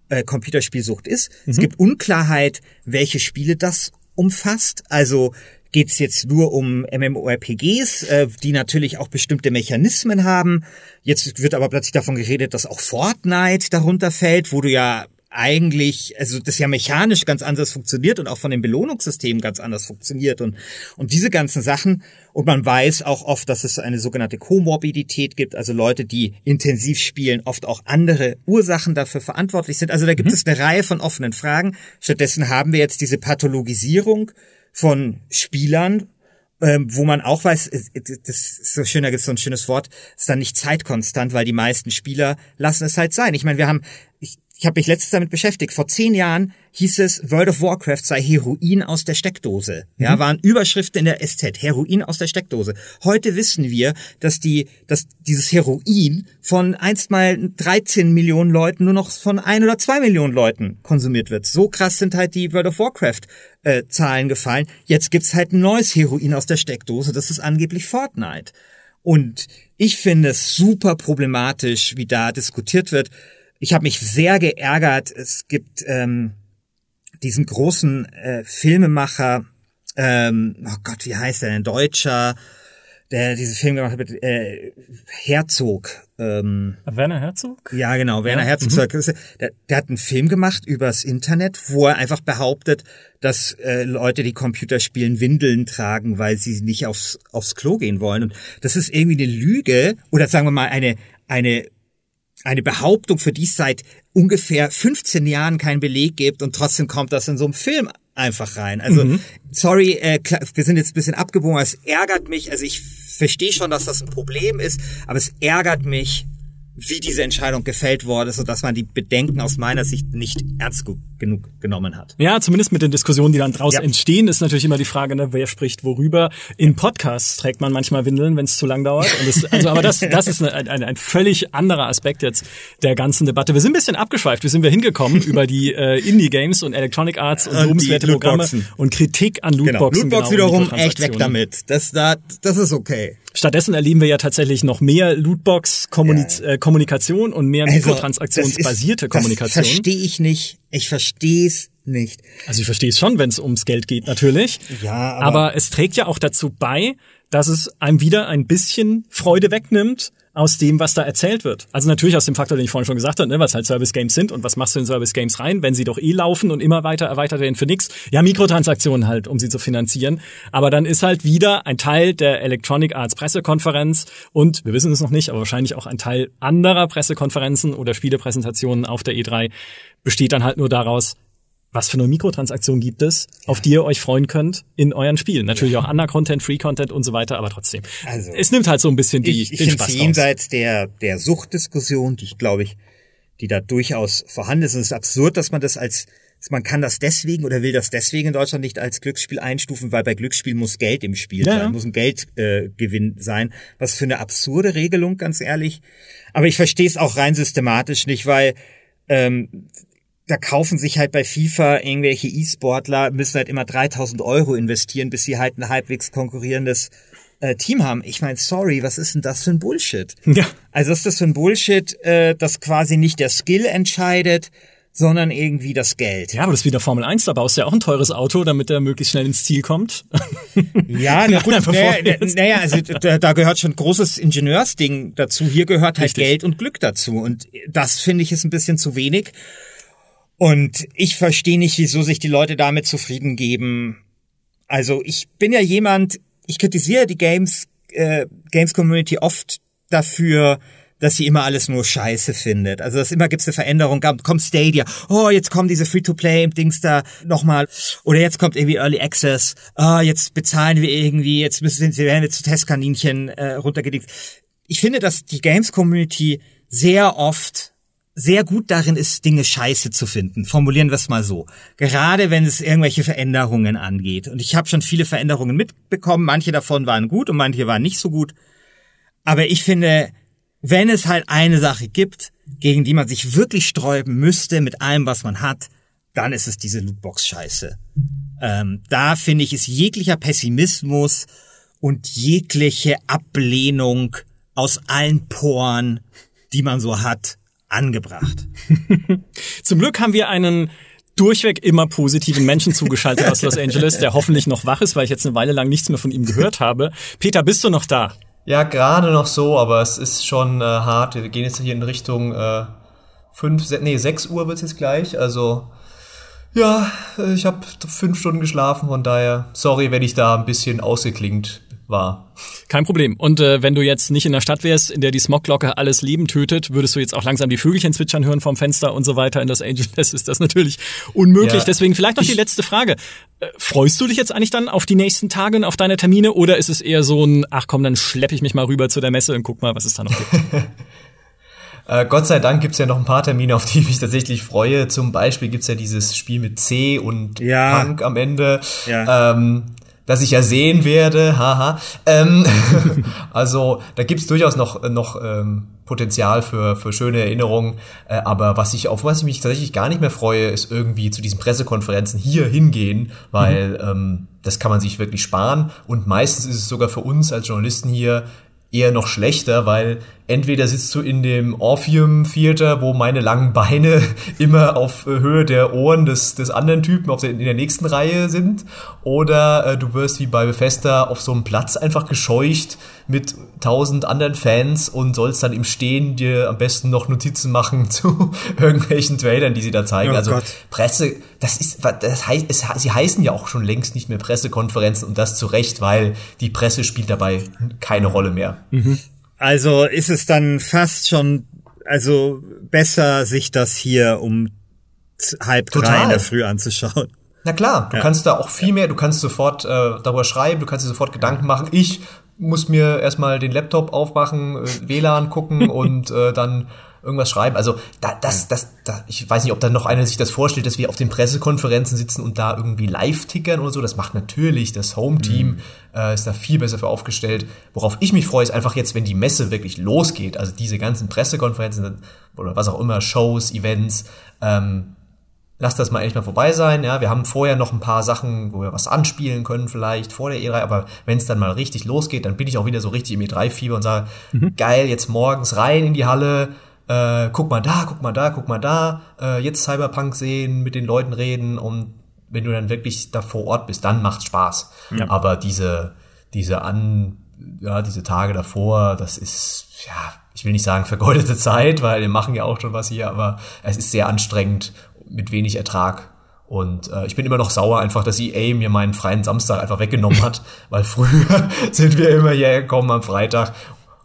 äh, Computerspielsucht ist. Mhm. Es gibt Unklarheit, welche Spiele das umfasst. Also geht es jetzt nur um MMORPGs, äh, die natürlich auch bestimmte Mechanismen haben. Jetzt wird aber plötzlich davon geredet, dass auch Fortnite darunter fällt, wo du ja eigentlich, also das ja mechanisch ganz anders funktioniert und auch von dem Belohnungssystem ganz anders funktioniert und, und diese ganzen Sachen. Und man weiß auch oft, dass es eine sogenannte Komorbidität gibt, also Leute, die intensiv spielen, oft auch andere Ursachen dafür verantwortlich sind. Also da gibt mhm. es eine Reihe von offenen Fragen. Stattdessen haben wir jetzt diese Pathologisierung von Spielern, ähm, wo man auch weiß, das ist so schön, da gibt es so ein schönes Wort, ist dann nicht zeitkonstant, weil die meisten Spieler lassen es halt sein. Ich meine, wir haben, ich ich habe mich letztens damit beschäftigt. Vor zehn Jahren hieß es, World of Warcraft sei Heroin aus der Steckdose. Ja, mhm. waren Überschriften in der SZ, Heroin aus der Steckdose. Heute wissen wir, dass die, dass dieses Heroin von einst mal 13 Millionen Leuten nur noch von ein oder zwei Millionen Leuten konsumiert wird. So krass sind halt die World of Warcraft äh, Zahlen gefallen. Jetzt gibt's halt ein neues Heroin aus der Steckdose. Das ist angeblich Fortnite. Und ich finde es super problematisch, wie da diskutiert wird. Ich habe mich sehr geärgert. Es gibt ähm, diesen großen äh, Filmemacher, ähm, oh Gott, wie heißt der denn? Deutscher, der diese Film gemacht hat mit äh, Herzog. Ähm, Werner Herzog? Ja, genau, Werner ja. Herzog. Mhm. Der, der hat einen Film gemacht übers Internet, wo er einfach behauptet, dass äh, Leute, die Computer spielen, Windeln tragen, weil sie nicht aufs, aufs Klo gehen wollen. Und das ist irgendwie eine Lüge oder sagen wir mal eine, eine eine Behauptung, für die es seit ungefähr 15 Jahren keinen Beleg gibt und trotzdem kommt das in so einem Film einfach rein. Also, mhm. sorry, äh, wir sind jetzt ein bisschen abgebogen, es ärgert mich, also ich verstehe schon, dass das ein Problem ist, aber es ärgert mich, wie diese Entscheidung gefällt wurde, so dass man die Bedenken aus meiner Sicht nicht ernst genug genommen hat. Ja, zumindest mit den Diskussionen, die dann draus ja. entstehen, ist natürlich immer die Frage, ne, wer spricht worüber. In Podcasts trägt man manchmal Windeln, wenn es zu lang dauert. Das, also, aber das, das ist ein, ein, ein völlig anderer Aspekt jetzt der ganzen Debatte. Wir sind ein bisschen abgeschweift. Wie sind wir hingekommen über die äh, Indie-Games und Electronic Arts und, und lobenswerte Programme und Kritik an Lootboxen. Genau. Lootbox genau, wiederum echt weg damit. Das, das, das ist okay. Stattdessen erleben wir ja tatsächlich noch mehr Lootbox-Kommunikation ja. äh, und mehr also, mikrotransaktionsbasierte Kommunikation. Das verstehe ich nicht. Ich verstehe es nicht. Also ich verstehe es schon, wenn es ums Geld geht, natürlich. Ja, aber, aber es trägt ja auch dazu bei, dass es einem wieder ein bisschen Freude wegnimmt aus dem, was da erzählt wird. Also natürlich aus dem Faktor, den ich vorhin schon gesagt habe, ne, was halt Service Games sind und was machst du in Service Games rein, wenn sie doch eh laufen und immer weiter erweitert werden für nix. Ja, Mikrotransaktionen halt, um sie zu finanzieren. Aber dann ist halt wieder ein Teil der Electronic Arts Pressekonferenz und wir wissen es noch nicht, aber wahrscheinlich auch ein Teil anderer Pressekonferenzen oder Spielepräsentationen auf der E3 besteht dann halt nur daraus, was für eine Mikrotransaktion gibt es, auf die ihr euch freuen könnt in euren Spielen. Natürlich ja. auch Under-Content, Free-Content und so weiter, aber trotzdem. Also, es nimmt halt so ein bisschen die, ich, ich den Spaß jenseits der, der Suchtdiskussion, die ich glaube ich, die da durchaus vorhanden ist. Und es ist absurd, dass man das als, man kann das deswegen oder will das deswegen in Deutschland nicht als Glücksspiel einstufen, weil bei Glücksspiel muss Geld im Spiel ja. sein, muss ein Geldgewinn äh, sein. Was für eine absurde Regelung, ganz ehrlich. Aber ich verstehe es auch rein systematisch nicht, weil ähm, da kaufen sich halt bei FIFA irgendwelche E-Sportler, müssen halt immer 3000 Euro investieren, bis sie halt ein halbwegs konkurrierendes äh, Team haben. Ich meine, sorry, was ist denn das für ein Bullshit? Ja. Also ist das für ein Bullshit, äh, das quasi nicht der Skill entscheidet, sondern irgendwie das Geld. Ja, aber das ist wie der Formel 1, da baust du ja auch ein teures Auto, damit er möglichst schnell ins Ziel kommt. Ja, na gut, naja, naja, also da, da gehört schon großes Ingenieursding dazu. Hier gehört halt Richtig. Geld und Glück dazu. Und das finde ich ist ein bisschen zu wenig. Und ich verstehe nicht, wieso sich die Leute damit zufrieden geben. Also ich bin ja jemand, ich kritisiere die Games, äh, Games Community oft dafür, dass sie immer alles nur Scheiße findet. Also dass immer gibt's eine Veränderung, kommt Stadia, oh, jetzt kommen diese Free-to-Play-Dings da nochmal, oder jetzt kommt irgendwie Early Access, ah, oh, jetzt bezahlen wir irgendwie, jetzt müssen wir werden jetzt zu Testkaninchen äh, runtergedickt. Ich finde, dass die Games-Community sehr oft sehr gut darin ist, Dinge scheiße zu finden. Formulieren wir es mal so. Gerade wenn es irgendwelche Veränderungen angeht. Und ich habe schon viele Veränderungen mitbekommen. Manche davon waren gut und manche waren nicht so gut. Aber ich finde, wenn es halt eine Sache gibt, gegen die man sich wirklich sträuben müsste mit allem, was man hat, dann ist es diese Lootbox-Scheiße. Ähm, da finde ich, ist jeglicher Pessimismus und jegliche Ablehnung aus allen Poren, die man so hat, angebracht. Zum Glück haben wir einen durchweg immer positiven Menschen zugeschaltet aus Los Angeles, der hoffentlich noch wach ist, weil ich jetzt eine Weile lang nichts mehr von ihm gehört habe. Peter, bist du noch da? Ja, gerade noch so, aber es ist schon äh, hart. Wir gehen jetzt hier in Richtung äh, fünf, nee, sechs Uhr wird's jetzt gleich. Also ja, ich habe fünf Stunden geschlafen, von daher sorry, wenn ich da ein bisschen ausgeklingt war. Kein Problem. Und äh, wenn du jetzt nicht in der Stadt wärst, in der die Smogglocke alles Leben tötet, würdest du jetzt auch langsam die Vögelchen zwitschern hören vom Fenster und so weiter in Los Angeles, ist das natürlich unmöglich. Ja. Deswegen vielleicht noch die letzte Frage. Äh, freust du dich jetzt eigentlich dann auf die nächsten Tage und auf deine Termine oder ist es eher so ein, ach komm, dann schleppe ich mich mal rüber zu der Messe und guck mal, was es da noch gibt? Äh, Gott sei Dank gibt's ja noch ein paar Termine, auf die ich mich tatsächlich freue. Zum Beispiel gibt's ja dieses Spiel mit C und ja. Punk am Ende. Ja. Ähm, das ich ja sehen werde, haha. Ähm, also da gibt's durchaus noch, noch ähm, Potenzial für, für schöne Erinnerungen. Äh, aber was ich, auf was ich mich tatsächlich gar nicht mehr freue, ist irgendwie zu diesen Pressekonferenzen hier hingehen, weil mhm. ähm, das kann man sich wirklich sparen. Und meistens ist es sogar für uns als Journalisten hier eher noch schlechter, weil entweder sitzt du in dem Orpheum Theater, wo meine langen Beine immer auf äh, Höhe der Ohren des, des anderen Typen auf der, in der nächsten Reihe sind, oder äh, du wirst wie bei Bethesda auf so einem Platz einfach gescheucht mit tausend anderen Fans und sollst dann im Stehen dir am besten noch Notizen machen zu irgendwelchen Trailern, die sie da zeigen. Oh also Gott. Presse, das ist, das heißt, es, sie heißen ja auch schon längst nicht mehr Pressekonferenzen und das zu Recht, weil die Presse spielt dabei keine Rolle mehr. Mhm. Also ist es dann fast schon, also besser, sich das hier um halb Total. drei in der Früh anzuschauen. Na klar, du ja. kannst da auch viel mehr, du kannst sofort äh, darüber schreiben, du kannst dir sofort Gedanken machen. Ich muss mir erstmal den Laptop aufmachen, äh, WLAN gucken und äh, dann irgendwas schreiben. Also da, das, das, da, ich weiß nicht, ob da noch einer sich das vorstellt, dass wir auf den Pressekonferenzen sitzen und da irgendwie live tickern oder so. Das macht natürlich das Home-Team, mhm. äh, ist da viel besser für aufgestellt. Worauf ich mich freue, ist einfach jetzt, wenn die Messe wirklich losgeht, also diese ganzen Pressekonferenzen oder was auch immer, Shows, Events, ähm, lass das mal endlich mal vorbei sein. Ja, wir haben vorher noch ein paar Sachen, wo wir was anspielen können vielleicht vor der E3, aber wenn es dann mal richtig losgeht, dann bin ich auch wieder so richtig im E3-Fieber und sage, mhm. geil, jetzt morgens rein in die Halle, äh, guck mal da, guck mal da, guck mal da, äh, jetzt Cyberpunk sehen, mit den Leuten reden und wenn du dann wirklich da vor Ort bist, dann macht's Spaß. Ja. Aber diese, diese an, ja, diese Tage davor, das ist, ja, ich will nicht sagen vergeudete Zeit, weil wir machen ja auch schon was hier, aber es ist sehr anstrengend mit wenig Ertrag. Und äh, ich bin immer noch sauer einfach, dass EA mir meinen freien Samstag einfach weggenommen hat, weil früher sind wir immer hierher gekommen am Freitag.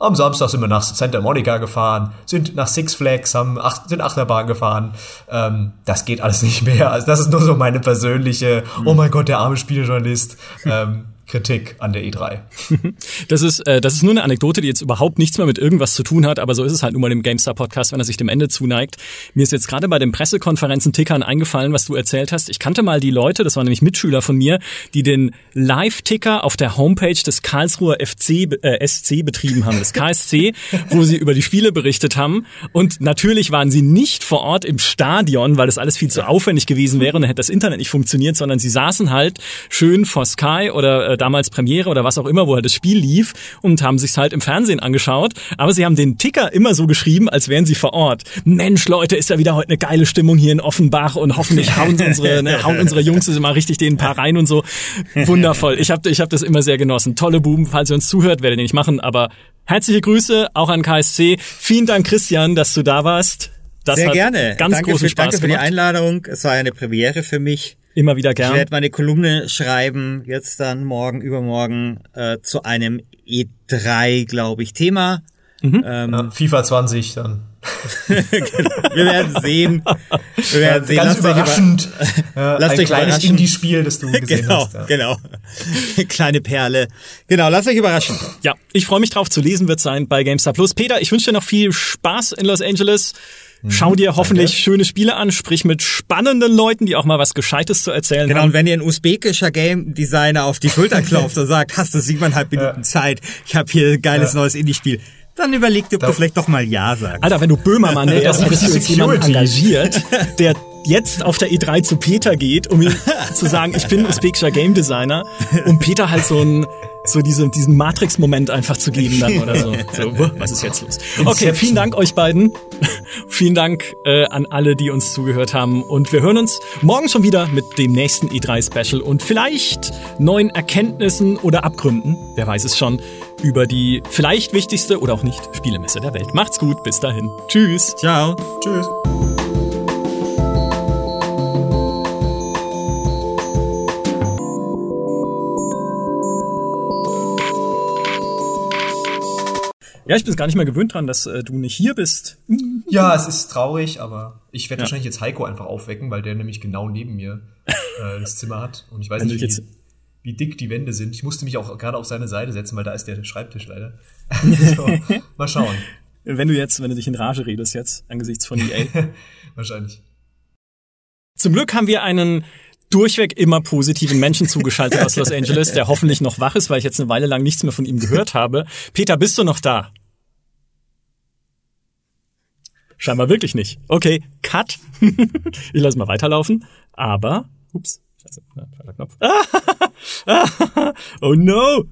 Am Samstag sind wir nach Santa Monica gefahren, sind nach Six Flags, haben ach, sind Achterbahn gefahren. Ähm, das geht alles nicht mehr. Also das ist nur so meine persönliche, oh mein Gott, der arme Spieljournalist. ähm, Kritik an der E3. Das ist, äh, das ist nur eine Anekdote, die jetzt überhaupt nichts mehr mit irgendwas zu tun hat, aber so ist es halt nun mal im GameStar-Podcast, wenn er sich dem Ende zuneigt. Mir ist jetzt gerade bei den Pressekonferenzen-Tickern eingefallen, was du erzählt hast. Ich kannte mal die Leute, das waren nämlich Mitschüler von mir, die den Live-Ticker auf der Homepage des Karlsruher FC, äh, SC betrieben haben, des KSC, wo sie über die Spiele berichtet haben. Und natürlich waren sie nicht vor Ort im Stadion, weil das alles viel zu aufwendig gewesen wäre und dann hätte das Internet nicht funktioniert, sondern sie saßen halt schön vor Sky oder äh, damals Premiere oder was auch immer, wo halt das Spiel lief und haben sich's halt im Fernsehen angeschaut. Aber sie haben den Ticker immer so geschrieben, als wären sie vor Ort. Mensch, Leute, ist ja wieder heute eine geile Stimmung hier in Offenbach und hoffentlich hauen unsere, ne, hauen unsere Jungs immer richtig den paar rein und so. Wundervoll. Ich habe ich hab das immer sehr genossen. Tolle Buben, falls ihr uns zuhört, werdet ihr nicht machen, aber herzliche Grüße auch an KSC. Vielen Dank, Christian, dass du da warst. Das Sehr gerne. Ganz danke großen für, Spaß Danke für gemacht. die Einladung. Es war eine Premiere für mich. Immer wieder gern. Ich werde meine Kolumne schreiben, jetzt dann morgen, übermorgen, äh, zu einem E3, glaube ich, Thema. Mhm. Ähm, ja, FIFA 20 dann. Wir werden sehen. Wir werden sehen. Ganz lasst überraschend. ja, lasst ein euch kleines Indie-Spiel, das du gesehen genau, hast. Ja. Genau, Kleine Perle. Genau, lasst euch überraschen. Ja, ich freue mich drauf. Zu lesen wird sein bei GameStar Plus. Peter, ich wünsche dir noch viel Spaß in Los Angeles. Mhm. Schau dir hoffentlich Danke. schöne Spiele an, sprich mit spannenden Leuten, die auch mal was Gescheites zu erzählen genau, haben. Genau, und wenn ihr ein usbekischer Game Designer auf die Schulter klopft und sagt, hast du siebeneinhalb Minuten ja. Zeit, ich habe hier ein geiles ja. neues Indie-Spiel, dann überleg dir, ob da. du vielleicht doch mal Ja sagst. Alter, wenn du Böhmermann hättest du jetzt jemanden engagiert, der jetzt auf der E3 zu Peter geht, um ihm zu sagen, ich bin usbekischer Game Designer, um Peter halt so ein so diese, diesen Matrix-Moment einfach zu geben dann oder so. so. Was ist jetzt los? Okay, vielen Dank euch beiden. vielen Dank äh, an alle, die uns zugehört haben. Und wir hören uns morgen schon wieder mit dem nächsten E3-Special und vielleicht neuen Erkenntnissen oder Abgründen, wer weiß es schon, über die vielleicht wichtigste oder auch nicht Spielemesse der Welt. Macht's gut, bis dahin. Tschüss. Ciao. Tschüss. Ja, ich bin gar nicht mehr gewöhnt dran, dass äh, du nicht hier bist. Ja, es ist traurig, aber ich werde ja. wahrscheinlich jetzt Heiko einfach aufwecken, weil der nämlich genau neben mir äh, das Zimmer hat. Und ich weiß nicht, wie, wie, dick die Wände sind. Ich musste mich auch gerade auf seine Seite setzen, weil da ist der Schreibtisch leider. so, mal schauen. Wenn du jetzt, wenn du dich in Rage redest jetzt, angesichts von EA. wahrscheinlich. Zum Glück haben wir einen durchweg immer positiven Menschen zugeschaltet aus Los Angeles, der hoffentlich noch wach ist, weil ich jetzt eine Weile lang nichts mehr von ihm gehört habe. Peter, bist du noch da? Scheinbar wirklich nicht. Okay, Cut. ich lasse mal weiterlaufen. Aber, ups, scheiße, falscher Knopf. oh no!